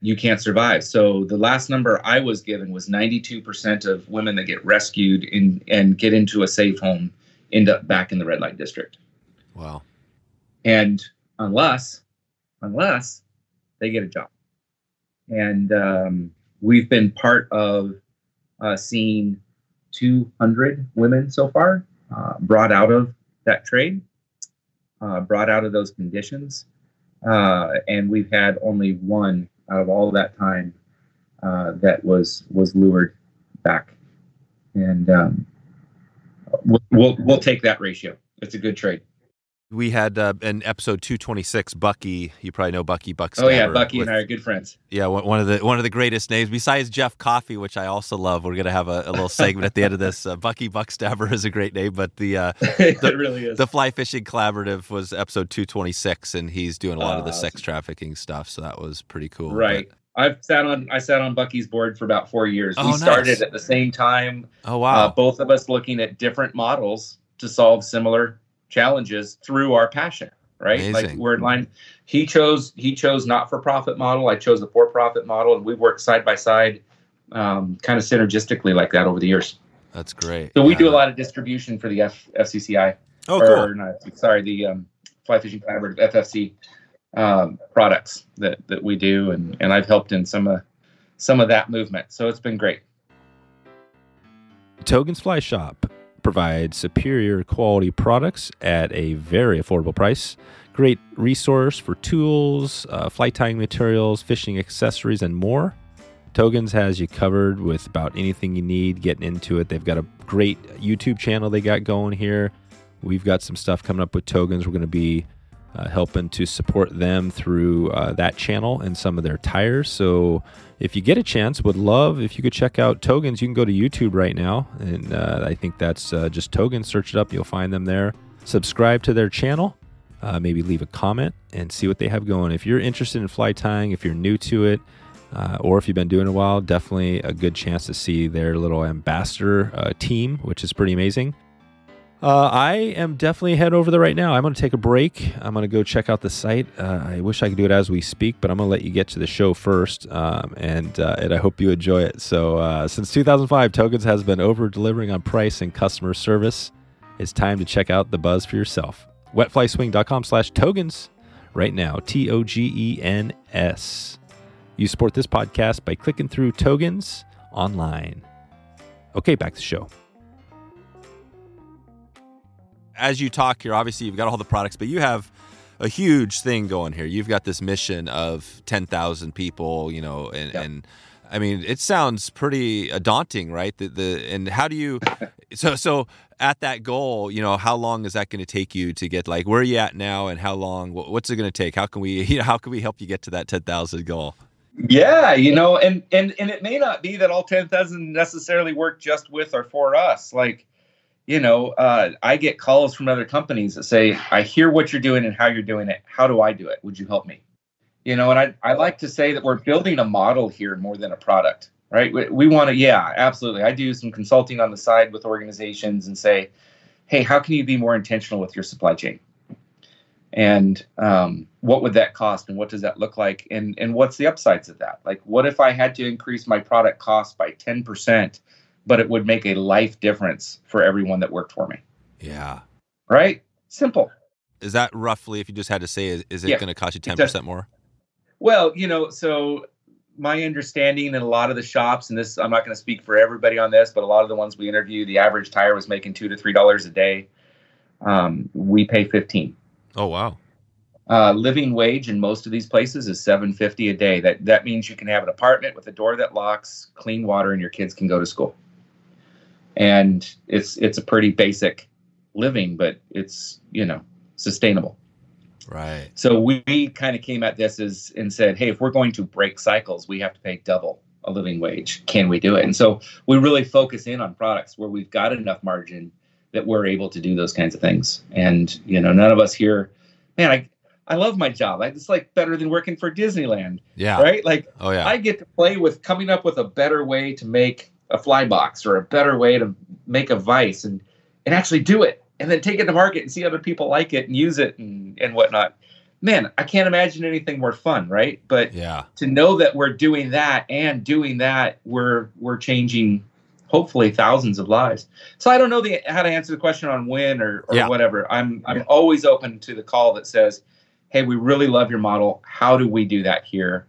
you can't survive. So the last number I was given was 92% of women that get rescued in, and get into a safe home end up back in the red light district. Wow. And unless, unless they get a job. And um, we've been part of uh, seeing 200 women so far uh, brought out of that trade, uh, brought out of those conditions, uh, and we've had only one out of all that time uh, that was was lured back, and um, we'll, we'll we'll take that ratio. It's a good trade. We had uh, in episode 226, Bucky. You probably know Bucky Bucks. Oh yeah, Bucky with, and I are good friends. Yeah, one of the one of the greatest names besides Jeff Coffey, which I also love. We're gonna have a, a little segment at the end of this. Uh, Bucky Buchstaber is a great name, but the uh, the, really is. the Fly Fishing Collaborative was episode 226, and he's doing a lot of the sex trafficking stuff. So that was pretty cool. Right. But, I've sat on I sat on Bucky's board for about four years. Oh, we started nice. at the same time. Oh wow! Uh, both of us looking at different models to solve similar challenges through our passion. Right? Amazing. Like we're in line. He chose he chose not for profit model. I chose the for profit model, and we worked side by side, um, kind of synergistically like that over the years. That's great. So we yeah. do a lot of distribution for the F, FCCI. Oh, or, cool. Not, sorry, the um, Fly Fishing Collaborative FFC um, products that that we do, and and I've helped in some of some of that movement. So it's been great. Togen's Fly Shop provides superior quality products at a very affordable price. Great resource for tools, uh, fly tying materials, fishing accessories, and more. Togens has you covered with about anything you need getting into it. They've got a great YouTube channel they got going here. We've got some stuff coming up with Togens. We're going to be uh, helping to support them through uh, that channel and some of their tyers. So if you get a chance, would love if you could check out Togens. You can go to YouTube right now, and uh, I think that's uh, just Togens. Search it up, you'll find them there. Subscribe to their channel. Uh, maybe leave a comment and see what they have going. If you're interested in fly tying, if you're new to it, or if you've been doing it a while, definitely a good chance to see their little ambassador team, which is pretty amazing. Uh, I am definitely head over there right now. I'm going to take a break. I'm going to go check out the site. Uh, I wish I could do it as we speak, but I'm going to let you get to the show first, um, and uh, and I hope you enjoy it. So, uh, since 2005, Togens has been over delivering on price and customer service. It's time to check out the buzz for yourself. Wetflyswing.com/togens right now. T O G E N S. You support this podcast by clicking through Togens online. Okay, back to the show as you talk here, obviously you've got all the products, but you have a huge thing going here. You've got this mission of 10,000 people, you know, and, yep. and I mean, it sounds pretty uh, daunting, right? The, the and how do you so so at that goal, you know, how long is that going to take you to get like where are you at now and how long what's it going to take? How can we you know, how can we help you get to that 10,000 goal? Yeah, you know, and and and it may not be that all 10,000 necessarily work just with or for us. Like you know, uh, I get calls from other companies that say, I hear what you're doing and how you're doing it. How do I do it? Would you help me? You know, and I, I like to say that we're building a model here more than a product, right? We, we want to, yeah, absolutely. I do some consulting on the side with organizations and say, hey, how can you be more intentional with your supply chain? And um, what would that cost and what does that look like? And, and what's the upsides of that? Like, what if I had to increase my product cost by 10%? But it would make a life difference for everyone that worked for me. Yeah. Right? Simple. Is that roughly, if you just had to say, is, is it yeah. going to cost you 10% more? Well, you know, so my understanding in a lot of the shops, and this, I'm not going to speak for everybody on this, but a lot of the ones we interview, the average tyer was making two to three dollars a day. Um, we pay 15. Oh, wow. Uh, living wage in most of these places is 750 a day. That that means you can have an apartment with a door that locks, clean water, and your kids can go to school and it's it's a pretty basic living, but it's you know sustainable. Right. So we, we kind of came at this as and said, hey, if we're going to break cycles, we have to pay double a living wage. Can we do it? And so we really focus in on products where we've got enough margin that we're able to do those kinds of things. And you know, none of us here, man, I I love my job. It's like better than working for Disneyland. Yeah. Right. Like, oh yeah, I get to play with coming up with a better way to make a fly box or a better way to make a vice and and actually do it and then take it to market and see other people like it and use it and and whatnot. Man i can't imagine anything more fun right? But yeah. to know that we're doing that and doing that we're we're changing hopefully thousands of lives. So i don't know the, how to answer the question on when or, or yeah. whatever. I'm i'm always open to the call that says hey we really love your model. How do we do that here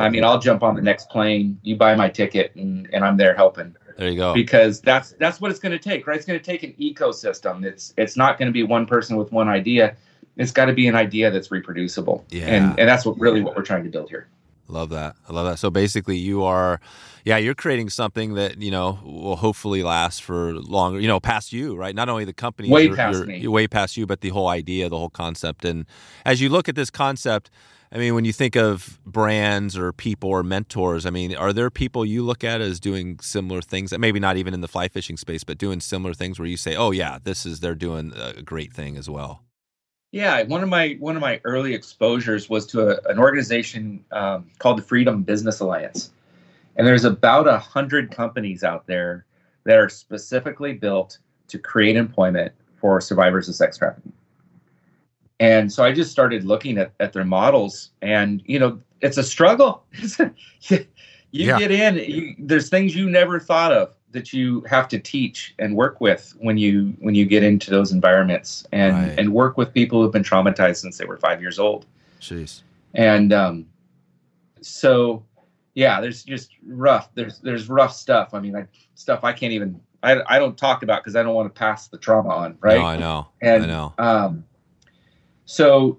I mean, I'll jump on the next plane. You buy my ticket, and, and I'm there helping. There you go. Because that's that's what it's going to take, right? It's going to take an ecosystem. It's it's not going to be one person with one idea. It's got to be an idea that's reproducible. Yeah. And and that's what really what we're trying to build here. Love that. I love that. So basically, you are, yeah, you're creating something that you know will hopefully last for longer. You know, past you, right? Not only the company, Way you're- past you're- me. way past you, but the whole idea, the whole concept. And as you look at this concept, I mean, when you think of brands or people or mentors, I mean, are there people you look at as doing similar things? Maybe not even in the fly fishing space, but doing similar things where you say, "Oh yeah, this is they're doing a great thing as well." Yeah, one of my one of my early exposures was to a, an organization um, called the Freedom Business Alliance, and there's about a hundred companies out there that are specifically built to create employment for survivors of sex trafficking. And so I just started looking at, at their models, and you know, it's a struggle. you Yeah. get in, you, there's things you never thought of that you have to teach and work with when you when you get into those environments and Right. and work with people who've been traumatized since they were five years old Jeez. and um, so yeah there's just rough there's there's rough stuff i mean I, stuff i can't even i, I don't talk about because i don't want to pass the trauma on right No, I know. and I know. um so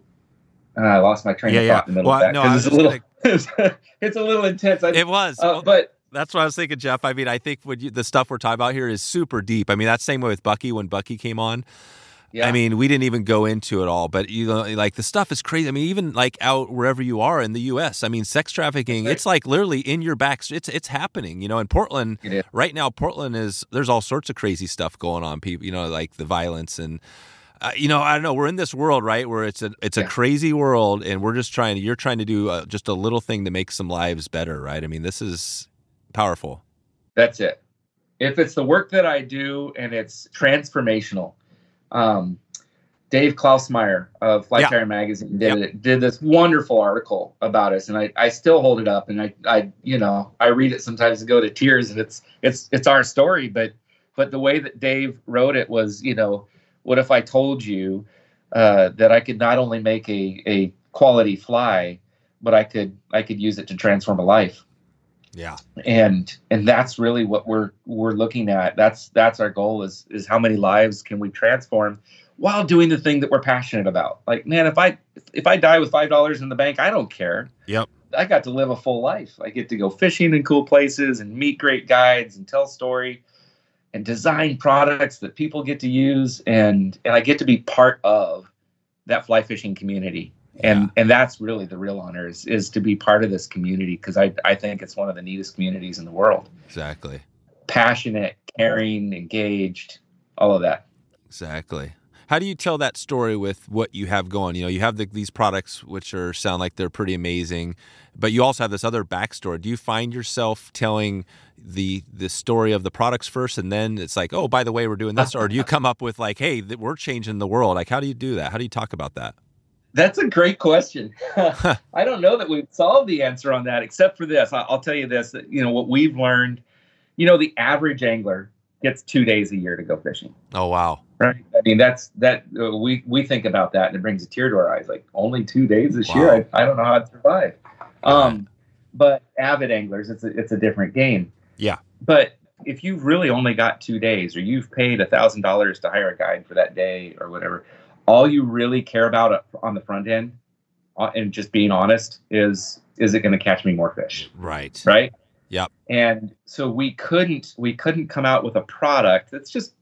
uh, i lost my train Yeah, of yeah. thought in the middle Well, of that no, I 'cause was it's a little it's a little intense I, It was. uh, Well, but That's what I was thinking, Jeff. I mean, I think what you, the stuff we're talking about here is super deep. I mean, that's same way with Bucky when Bucky came on. yeah I mean, we didn't even go into it all, but you know, like the stuff is crazy. I mean, even like out wherever you are in the U.S. I mean, sex trafficking. Right. It's like literally in your back. It's it's happening. You know, in Portland right now. Portland is there's all sorts of crazy stuff going on. People, you know, like the violence and. Uh, you know, I don't know. We're in this world, right, where it's a it's a Yeah. crazy world, and we're just trying. You're trying to do uh, just a little thing to make some lives better, right? I mean, this is powerful. That's it. If it's the work that I do and it's transformational, um, Dave Klausmeyer of Fly Yeah. Tyer Magazine did it, did this wonderful article about us, and I, I still hold it up, and I, I you know I read it sometimes and go to tears, and it's it's it's our story, but but the way that Dave wrote it was, you know, what if I told you uh, that I could not only make a a quality fly, but I could I could use it to transform a life? Yeah, and and that's really what we're we're looking at. That's that's our goal is is how many lives can we transform while doing the thing that we're passionate about? Like man if i if i die with five dollars in the bank i don't care. Yep. i got to live a full life. I get to go fishing in cool places and meet great guides and tell story and design products that people get to use and and i get to be part of that fly fishing community and and that's really the real honor is is to be part of this community because I I think it's one of the neatest communities in the world. exactly, Passionate, caring, engaged, all of that. exactly. How do you tell that story with what you have going? You know, you have the, these products which are sound like they're pretty amazing, but you also have this other backstory. Do you find yourself telling the the story of the products first, and then it's like, oh, by the way, we're doing this, or do you come up with like, hey, we're changing the world? Like, how do you do that? How do you talk about that? That's a great question. I don't know that we've solved the answer on that, except for this. I- I'll tell you this: that you know what we've learned. You know, the average angler gets two days a year to go fishing. Oh, wow. Right. I mean, that's that. Uh, we we think about that, and it brings a tear to our eyes. Like only two days this Wow. year. I, I don't know how I'd survive. Um, but avid anglers, it's a, it's a different game. Yeah. But if you've really only got two days, or you've paid a thousand dollars to hire a guide for that day, or whatever, all you really care about on the front end, uh, and just being honest, is is it going to catch me more fish? Right. right Yep. and so we couldn't we couldn't come out with a product that's just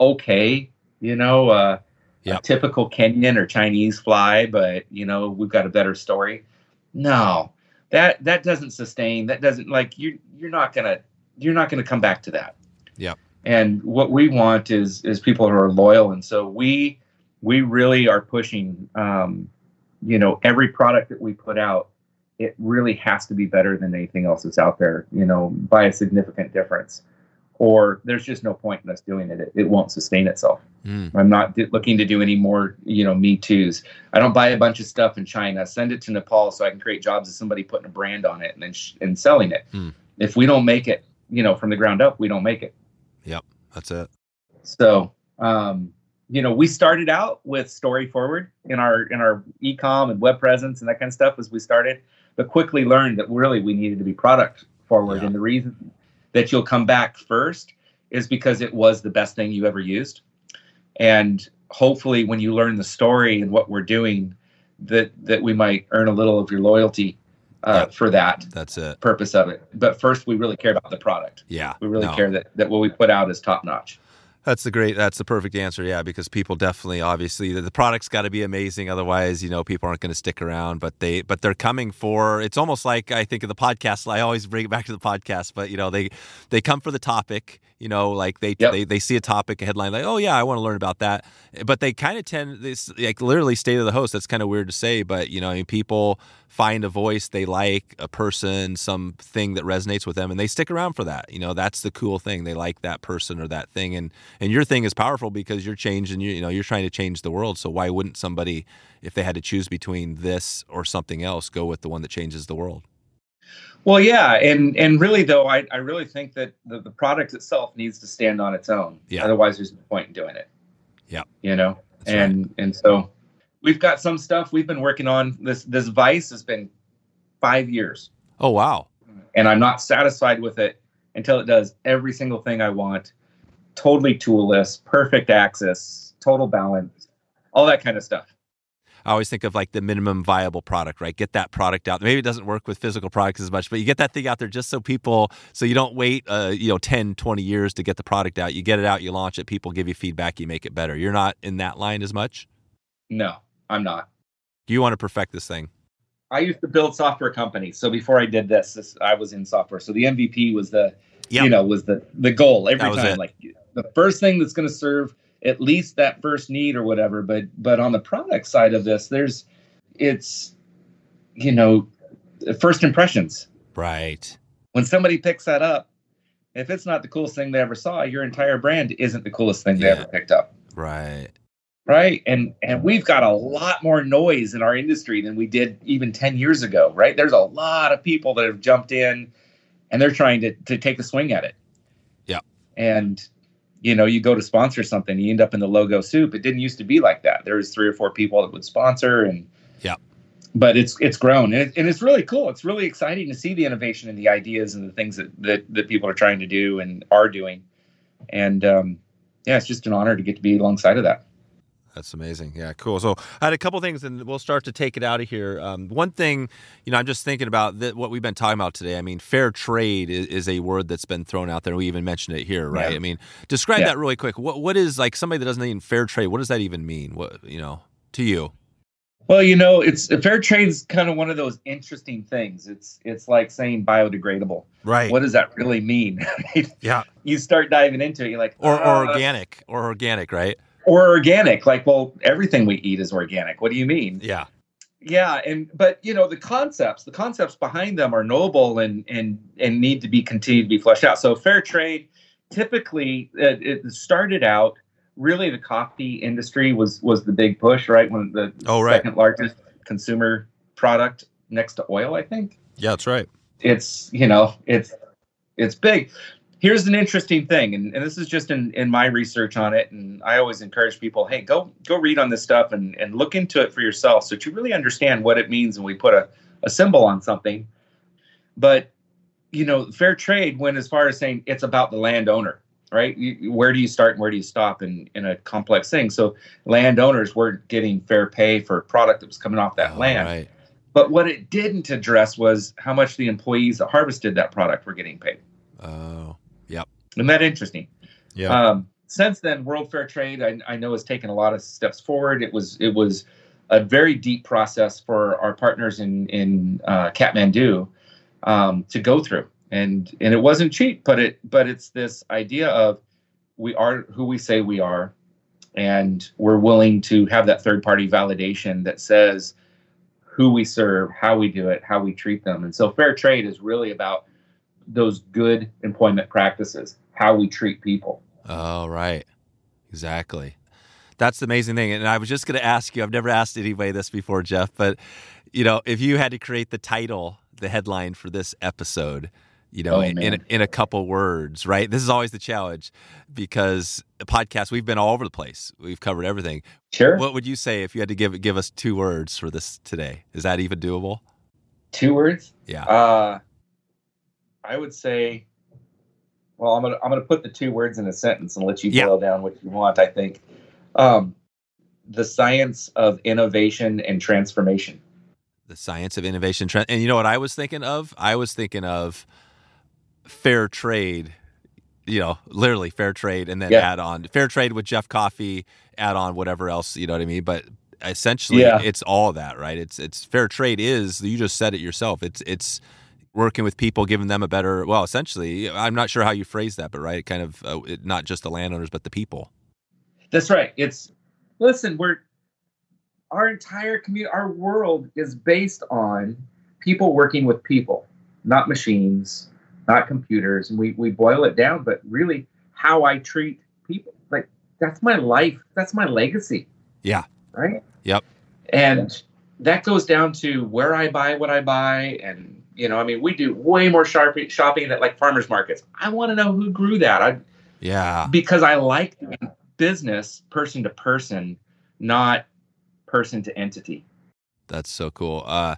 okay you know uh Yep. a typical kenyan or chinese fly but you know we've got a better story no that that doesn't sustain that doesn't like you you're not gonna you're not gonna come back to that Yeah. and what we want is is people who are loyal and so we we really are pushing um you know every product that we put out it really has to be better than anything else that's out there, you know, by a significant difference. Or there's just no point in us doing it. It, it won't sustain itself. Mm. I'm not d- looking to do any more, you know, me too's. I don't buy a bunch of stuff in China, send it to Nepal so I can create jobs of somebody putting a brand on it and then sh- and selling it. Hmm. If we don't make it, you know, from the ground up, we don't make it. Yep, that's it. So, um, you know, we started out with story forward in our in our ecom and web presence and that kind of stuff as we started. but quickly learned that really we needed to be product forward. Yeah. And the reason that you'll come back first is because it was the best thing you ever used. And hopefully, when you learn the story and what we're doing, that that we might earn a little of your loyalty uh, Yeah. for that That's it. purpose of it. But first, we really care about the product. Yeah. We really No. care that that what we put out is top notch. That's the great. That's the perfect answer. Yeah, because people definitely, obviously, the, the product's got to be amazing. Otherwise, you know, people aren't going to stick around. But they, but they're coming for. It's almost like I think of the podcast. I always bring it back to the podcast. But you know, they they come for the topic. You know, like they Yep. they, they see a topic, a headline, like, oh yeah, I want to learn about that. But they kind of tend this like literally state of the host. That's kind of weird to say, but you know, I mean, people find a voice they like, a person, something that resonates with them, and they stick around for that. You know, that's the cool thing. They like that person or that thing, and and your thing is powerful because you're changing. You, you know, you're trying to change the world. So why wouldn't somebody, if they had to choose between this or something else, go with the one that changes the world? Well, yeah, and and really though, I, I really think that the, the product itself needs to stand on its own. Yeah. Otherwise, there's no point in doing it. Yeah. You know, That's and and so we've got some stuff we've been working on. This this Vice has been five years, Oh wow, and I'm not satisfied with it until it does every single thing I want. Totally toolless, perfect access, total balance, all that kind of stuff. I always think of like the minimum viable product, right? Get that product out. Maybe it doesn't work with physical products as much, but you get that thing out there just so people, so you don't wait, uh, you know, 10, 20 years to get the product out. You get it out, you launch it, people give you feedback, you make it better. You're not in that line as much. No, I'm not. Do You want to perfect this thing. I used to build software companies. So before I did this, this I was in software. So the MVP was the Yep. you know was the the goal every time. it. Like the first thing that's going to serve at least that first need or whatever. But but on the product side of this, there's it's you know first impressions. Right. When somebody picks that up, if it's not the coolest thing they ever saw, your entire brand isn't the coolest thing they ever picked up. Right. right and and we've got a lot more noise in our industry than we did even 10 years ago right there's a lot of people that have jumped in and they're trying to to take a swing at it Yeah. and you know you go to sponsor something you end up in the logo soup. It didn't used to be like that. There was three or four people that would sponsor and Yeah. but it's it's grown. And, it, and it's really cool. It's really exciting to see the innovation and the ideas and the things that that, that people are trying to do and are doing. And um yeah it's just an honor to get to be alongside of that That's amazing. Yeah, cool. So I had a couple things, and we'll start to take it out of here. Um, one thing, you know, I'm just thinking about that, what we've been talking about today. I mean, fair trade is, is a word that's been thrown out there. We even mentioned it here, right? Yeah. I mean, describe Yeah. that really quick. What what is like somebody that doesn't even fair trade? What does that even mean? What you know to you? Well, you know, it's fair trade's kind of one of those interesting things. It's it's like saying biodegradable. Right. What does that really mean? Yeah. you start diving into it, you're like, Or, or "Uh, organic or organic, right? Or organic. Like, well, everything we eat is organic. What do you mean? Yeah. Yeah, and but you know the concepts, the concepts behind them are noble and and and need to be continued to be fleshed out. So fair trade, typically, uh, it started out really the coffee industry was was the big push, right? When the Oh, right. second largest consumer product next to oil, I think. Yeah, that's right. It's you know it's it's big. Here's an interesting thing, and, and this is just in, in my research on it, and I always encourage people, hey, go go read on this stuff and, and look into it for yourself so that you really understand what it means when we put a, a symbol on something. But you know, fair trade went as far as saying it's about the landowner, right? You, where do you start and where do you stop in, in a complex thing? So landowners weren't getting fair pay for a product that was coming off that Oh, land. Right. But what it didn't address was how much the employees that harvested that product were getting paid. Oh. Yep. Isn't that interesting? Yeah. Um, since then, World Fair Trade, I, I know, has taken a lot of steps forward. It was it was a very deep process for our partners in in uh, Kathmandu um, to go through, and and it wasn't cheap, but it but it's this idea of we are who we say we are, and we're willing to have that third party validation that says who we serve, how we do it, how we treat them, and so fair trade is really about those good employment practices, how we treat people. Oh, right. Exactly. That's the amazing thing. And I was just going to ask you, I've never asked anybody this before, Jeff, but you know, if you had to create the title, the headline for this episode, you know, Oh, in, in, in a couple words, right? This is always the challenge because the podcast, we've been all over the place. We've covered everything. Sure. What would you say if you had to give give us two words for this today? Is that even doable? Two words. Yeah. Uh, I would say. Well, I'm gonna I'm gonna put the two words in a sentence and let you Yeah. boil down what you want. I think, um, the science of innovation and transformation. the science of innovation. And you know what I was thinking of? I was thinking of fair trade. You know, literally fair trade, and then Yeah. add on fair trade with Jeff Coffey. Add on whatever else. You know what I mean? But essentially, Yeah. it's all that, right? It's it's fair trade is you just said it yourself. It's it's working with people, giving them a better. Well, essentially, I'm not sure how you phrase that, but right, kind of uh, it- not just the landowners, but the people. That's right. It's listen, we're our entire community, our world is based on people working with people, not machines, not computers. And we we boil it down, but really how I treat people. Like that's my life. That's my legacy. Yeah. Right? Yep. And that goes down to where I buy what I buy and you know, I mean, we do way more shopping at like farmers markets. I want to know who grew that. I Yeah. because I like business person to person, not person to entity. That's so cool. Uh,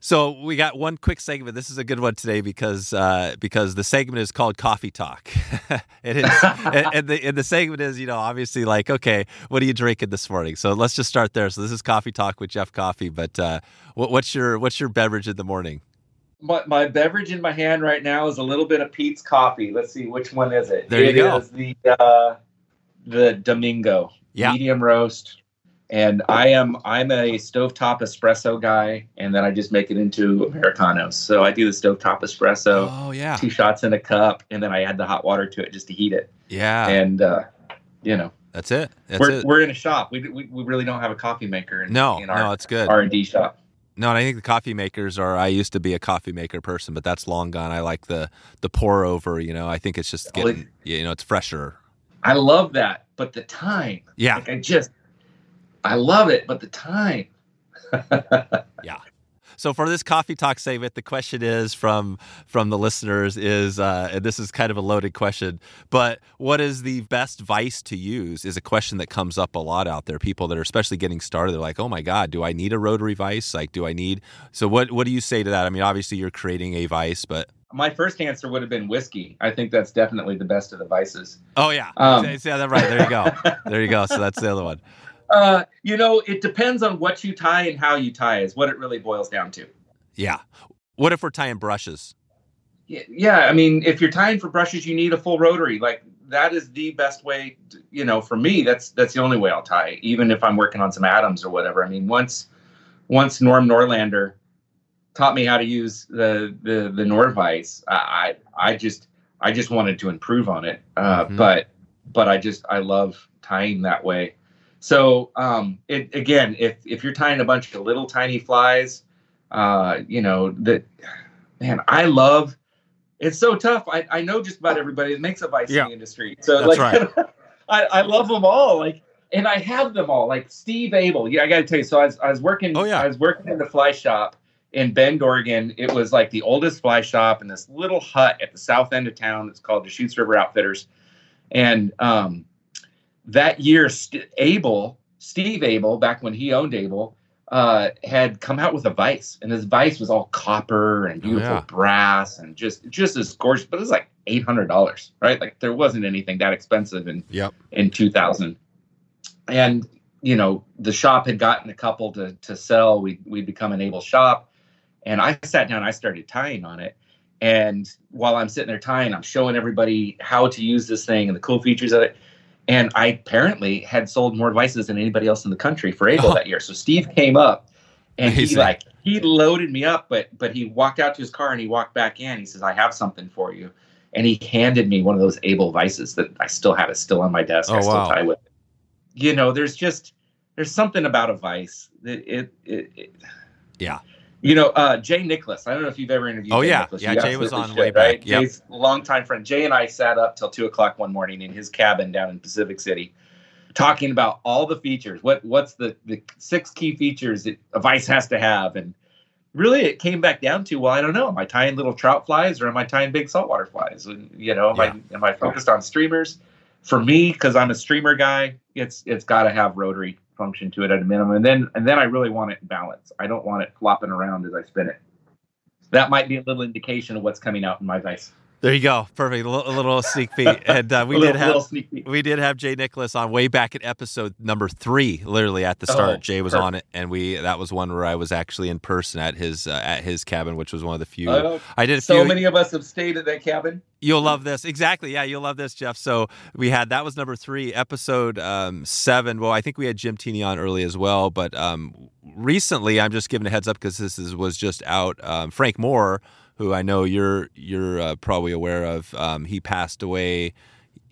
so we got one quick segment. This is a good one today because uh, because the segment is called Coffee Talk, and, and, and the and the segment is you know obviously like okay, what are you drinking this morning? So let's just start there. So this is Coffee Talk with Jeff Coffey. But uh, what, what's your what's your beverage in the morning? My, my beverage in my hand right now is a little bit of Peet's coffee. Let's see which one is it. There you go. is the uh, the Domingo Yeah. medium roast, and I am I'm a stovetop espresso guy, and then I just make it into americanos. So I do the stovetop espresso, Oh yeah, two shots in a cup, and then I add the hot water to it just to heat it. yeah. And uh, you know, That's it. That's we're, it. we're in a shop. We, we, we really don't have a coffee maker in, No, in our no, it's good. R and D shop. No, and I think the coffee makers are. I used to be a coffee maker person, but that's long gone. I like the the pour over. You know, I think it's just getting. You know, it's fresher. I love that, but the time. Yeah. Like I just, I love it, but the time. So for this coffee talk segment, the question is from from the listeners is, uh, and this is kind of a loaded question, but what is the best vice to use? Is a question that comes up a lot out there. People that are especially getting started, they're like, "Oh my God, do I need a rotary vice? Like, do I need?" So what what do you say to that? I mean, obviously you're creating a vice, but My first answer would have been whiskey. I think that's definitely the best of the vices. oh yeah, Um, yeah, that's right. There you go, there you go. So that's the other one. Uh, you know, it depends on what you tie and how you tie is what it really boils down to. Yeah. What if we're tying brushes? Yeah, yeah, I mean, if you're tying for brushes, you need a full rotary. Like that is the best way. To, you know, for me, that's that's the only way I'll tie. Even if I'm working on some Adams or whatever. I mean, once once Norm Norlander taught me how to use the the the Norvise, I I, I just I just wanted to improve on it. Uh, Mhm. But but I just I love tying that way. So um, it again, if if you're tying a bunch of little tiny flies, uh, you know that man, I love. It's so tough. I, I know just about everybody that makes a vice Yeah. in the industry. So That's like, I, I love them all. Like, and I have them all. Like Steve Abel. Yeah, I got to tell you. So I was, I was working. Oh, yeah. I was working in the fly shop in Bend, Oregon. It was like the oldest fly shop in this little hut at the south end of town. It's called the Deschutes River Outfitters. And um, that year, St- Abel, Steve Abel, back when he owned Abel, uh, had come out with a vice, and this vice was all copper and Oh, beautiful yeah. brass and just just as gorgeous. But it was like eight hundred dollars, right? Like there wasn't anything that expensive in Yep. in two thousand. And you know, the shop had gotten a couple to to sell. We we'd become an Abel shop, and I sat down. I started tying on it. And while I'm sitting there tying, I'm showing everybody how to use this thing and the cool features of it. And I apparently had sold more devices than anybody else in the country for Abel Oh. that year. So Steve came up and he like he loaded me up, but but he walked out to his car and he walked back in. He says, I have something for you. And he handed me one of those Abel vices that I still have it still on my desk. Oh, I still wow. tie with it. You know, there's just there's something about a vice that it, it, it Yeah. You know, uh, Jay Nicholas. I don't know if you've ever interviewed. Oh, Jay yeah. Nicholas. Yeah, You Jay was on way back. Right? Yep. Jay's a longtime friend. Jay and I sat up till two o'clock one morning in his cabin down in Pacific City, talking about all the features. What what's the the six key features that a vice has to have, and really it came back down to well, I don't know. Am I tying little trout flies or am I tying big saltwater flies? And, you know, am Yeah. I am I focused on streamers? For me, because I'm a streamer guy, it's it's got to have rotary function to it at a minimum, and then and then I really want it in balance. I don't want it flopping around as I spin it. that might be a little indication of what's coming out in my vise. There you go. Perfect. A little, a little sneak peek. And uh, we A did have little we did have Jay Nicholas on way back at episode number three, literally at the start. Oh, Jay was perfect. on it, and we that was one where I was actually in person at his uh, at his cabin, which was one of the few. Oh, I did a so few. many of us have stayed at that cabin. You'll love this. Exactly. Yeah, you'll love this, Jeff. So we had that was number three, episode um, seven. Well, I think we had Jim Teeny on early as well, but um, recently, I'm just giving a heads up because this is, was just out. Um, Frank Moore, who I know you're you're uh, probably aware of, um, he passed away.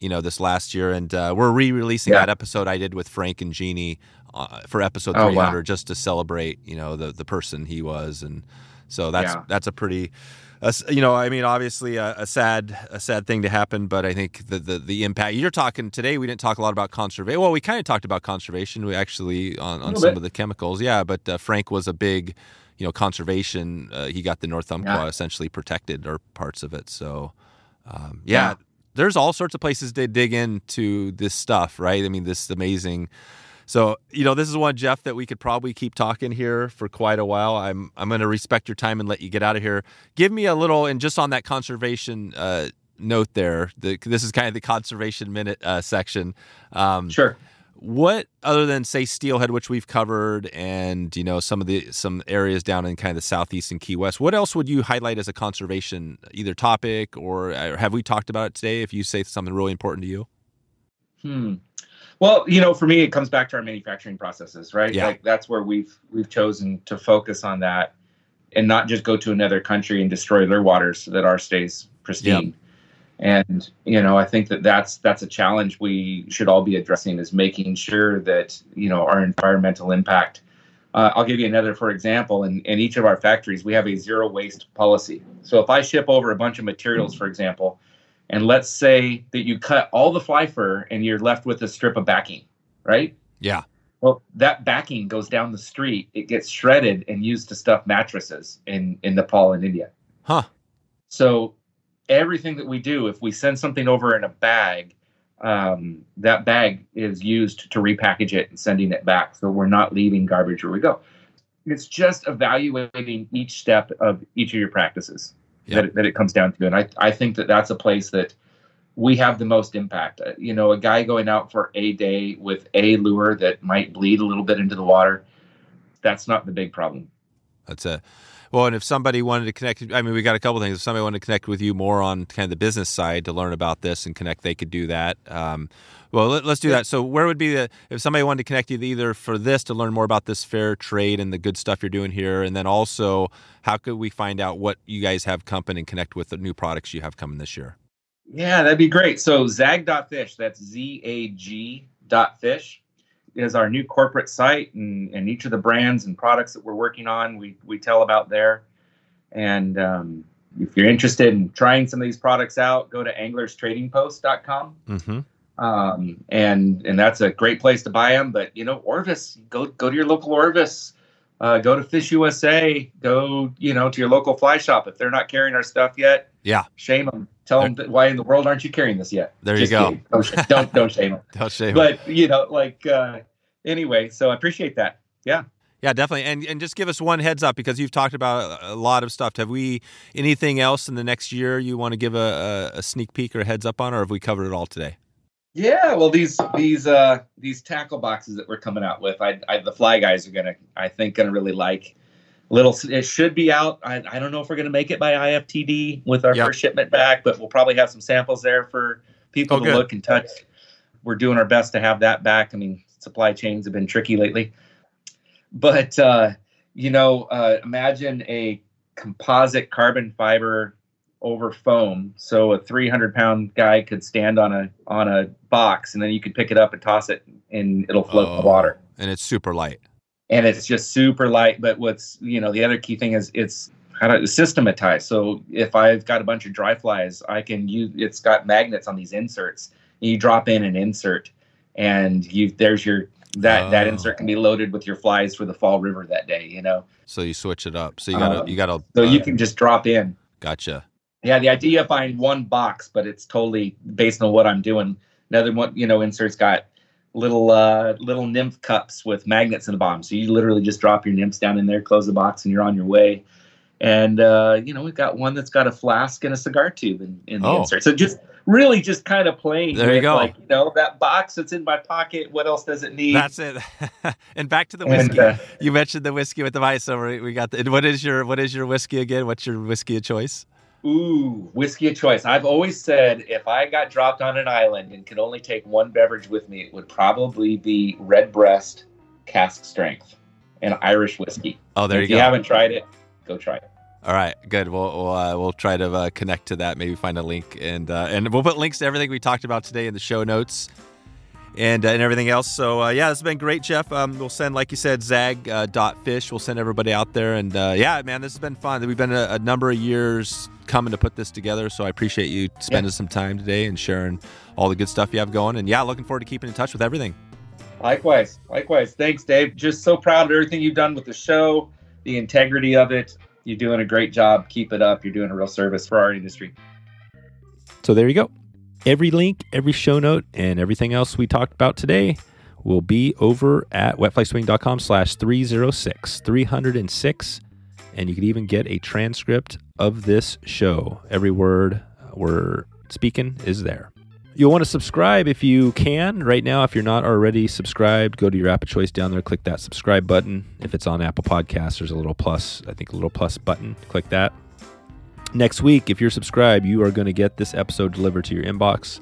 You know, this last year, and uh, we're re-releasing Yeah. that episode I did with Frank and Jeannie uh, for episode Oh, 300, wow. just to celebrate, you know, the the person he was, and so that's Yeah. that's a pretty you know, I mean, obviously a, a sad, a sad thing to happen, but I think the, the the impact. You're talking today. We didn't talk a lot about conservation. Well, we kind of talked about conservation. We actually on, on some bit. of the chemicals, yeah. But uh, Frank was a big, you know, conservation. Uh, he got the North Umpqua Yeah. essentially protected or parts of it. So, um, yeah, Yeah. there's all sorts of places to dig into this stuff, right? I mean, this amazing. So, you know, this is one Jeff that we could probably keep talking here for quite a while. I'm I'm going to respect your time and let you get out of here. Give me a little and just on that conservation uh, note there. The, this is kind of the conservation minute uh, section. Um, Sure. What other than say steelhead which we've covered and you know some of the some areas down in kind of the southeast and key west what else would you highlight as a conservation either topic or uh, have we talked about it today if you say something really important to you Hmm. Well, you know, for me, it comes back to our manufacturing processes, right? Yeah. Like that's where we've we've chosen to focus on that, and not just go to another country and destroy their waters so that our stays pristine. And you know, I think that that's that's a challenge we should all be addressing is making sure that you know our environmental impact. Uh, I'll give you another for example. In in each of our factories, we have a zero waste policy. So if I ship over a bunch of materials, for example, and let's say that you cut all the fly fur and you're left with a strip of backing, right? yeah Well, that backing goes down the street. It gets shredded and used to stuff mattresses in in Nepal and India. huh So everything that we do, if we send something over in a bag, um, that bag is used to repackage it and sending it back. So we're not leaving garbage where we go. It's just evaluating each step of each of your practices Yeah. that, it, that it comes down to. And I, I think that that's a place that we have the most impact. Uh, You know, a guy going out for a day with a lure that might bleed a little bit into the water, that's not the big problem. That's it. Well, and if somebody wanted to connect, I mean, we got a couple things. If somebody wanted to connect with you more on kind of the business side to learn about this and connect, they could do that. Um, well, let, us do that. So, where would be the if somebody wanted to connect you either for this to learn more about this fair trade and the good stuff you're doing here, and then also how could we find out what you guys have coming and connect with the new products you have coming this year? Yeah, that'd be great. So zag.fish, that's Z A G dot fish, is our new corporate site and, and each of the brands and products that we're working on, we, we tell about there. And um, if you're interested in trying some of these products out, go to anglerstradingpost.com. Mm-hmm. Um, and and that's a great place to buy them. But you know, Orvis, go go to your local Orvis, uh, go to Fish USA, go you know to your local fly shop. If they're not carrying our stuff yet, Yeah. shame them. Tell them that, why in the world aren't you carrying this yet? There you go. kidding. Don't, don't don't shame them. Don't shame. But you know, like uh, anyway. So I appreciate that. Yeah. Yeah, definitely. And and just give us one heads up because you've talked about a lot of stuff. Have we anything else in the next year you want to give a, a, a sneak peek or a heads up on, or have we covered it all today? Yeah, well, these these uh these tackle boxes that we're coming out with, I, I the fly guys are gonna, I think, gonna really like. Little, it should be out. I, I don't know if we're gonna make it by IFTD with our Yep. first shipment back, but we'll probably have some samples there for people Oh, to good. look and touch. We're doing our best to have that back. I mean, supply chains have been tricky lately, but uh, you know, uh, imagine a composite carbon fiber over foam so a 300 pound guy could stand on a on a box and then you could pick it up and toss it and it'll float in Oh. the water And it's super light. and it's just super light but what's you know the other key thing is it's how to systematize so if i've got a bunch of dry flies i can use it's got magnets on these inserts you drop in an insert and you there's your that that Oh. insert can be loaded with your flies for the fall river that day you know So you switch it up. So you gotta Um, you gotta. so uh, you can just drop in Gotcha. Yeah, the idea of buying one box, but it's totally based on what I'm doing. Another one, you know, insert's got little uh little nymph cups with magnets in the bottom. So you literally just drop your nymphs down in there, close the box, and you're on your way. And uh, you know, we've got one that's got a flask and a cigar tube in, in the Oh. insert. So just really just kind of playing. There you go. Like you know, that box that's in my pocket. What else does it need? That's it. and back to the And, whiskey. uh, you mentioned the whiskey with the ice. So we we got the. What is your What is your whiskey again? What's your whiskey of choice? Ooh, whiskey of choice. I've always said if I got dropped on an island and could only take one beverage with me, it would probably be Redbreast cask strength and Irish whiskey. Oh, there you go. If you haven't tried it, go try it. All right, good. We'll we'll, uh, we'll try to uh, connect to that. Maybe find a link, and uh, and we'll put links to everything we talked about today in the show notes, and uh, and everything else. So uh, yeah, this has been great, Jeff. Um, we'll send, like you said, Zag uh, dot fish. We'll send everybody out there, and uh, yeah, man, this has been fun. We've been a, a number of years coming to put this together, so I appreciate you spending some time today and sharing all the good stuff you have going. And yeah, looking forward to keeping in touch with everything. Likewise, likewise. Thanks, Dave. Just so proud of everything you've done with the show, the integrity of it. You're doing a great job. Keep it up. You're doing a real service for our industry. So there you go. Every link, every show note, and everything else we talked about today will be over at wetflyswing.com slash 306, 306. And you can even get a transcript of this show. Every word we're speaking is there. You'll want to subscribe if you can. Right now, if you're not already subscribed, go to your app of choice down there, click that subscribe button. If it's on Apple Podcasts, there's a little plus, I think a little plus button. Click that. Next week, if you're subscribed, you are going to get this episode delivered to your inbox.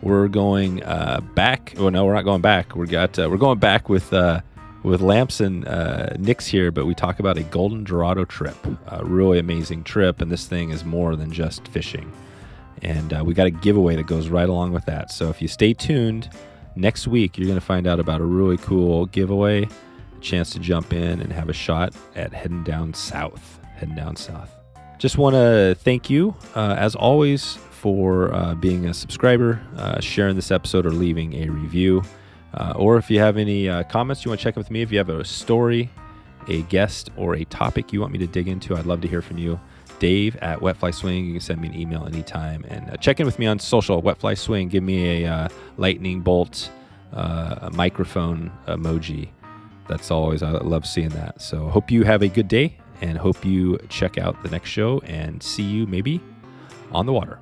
We're going uh, back. Oh no, we're not going back. We got uh, we're going back with uh, with Lamps and uh, Nick's here, but we talk about a Golden Dorado trip, a really amazing trip, and this thing is more than just fishing. And uh, we got a giveaway that goes right along with that. So if you stay tuned, next week you're going to find out about a really cool giveaway, a chance to jump in and have a shot at heading down south. Heading down south. Just want to thank you, uh, as always, for uh, being a subscriber, uh, sharing this episode, or leaving a review. Uh, or if you have any uh, comments you want to check with me, if you have a story, a guest, or a topic you want me to dig into, I'd love to hear from you. Dave at Wetfly Swing. You can send me an email anytime and uh, check in with me on social. Wetfly Swing. Give me a lightning bolt, a microphone emoji. That's always I love seeing that. So hope you have a good day and hope you check out the next show and see you maybe on the water.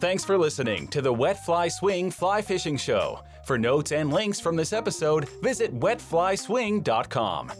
Thanks for listening to the Wet Fly Swing Fly Fishing Show. For notes and links from this episode, visit wetflyswing.com.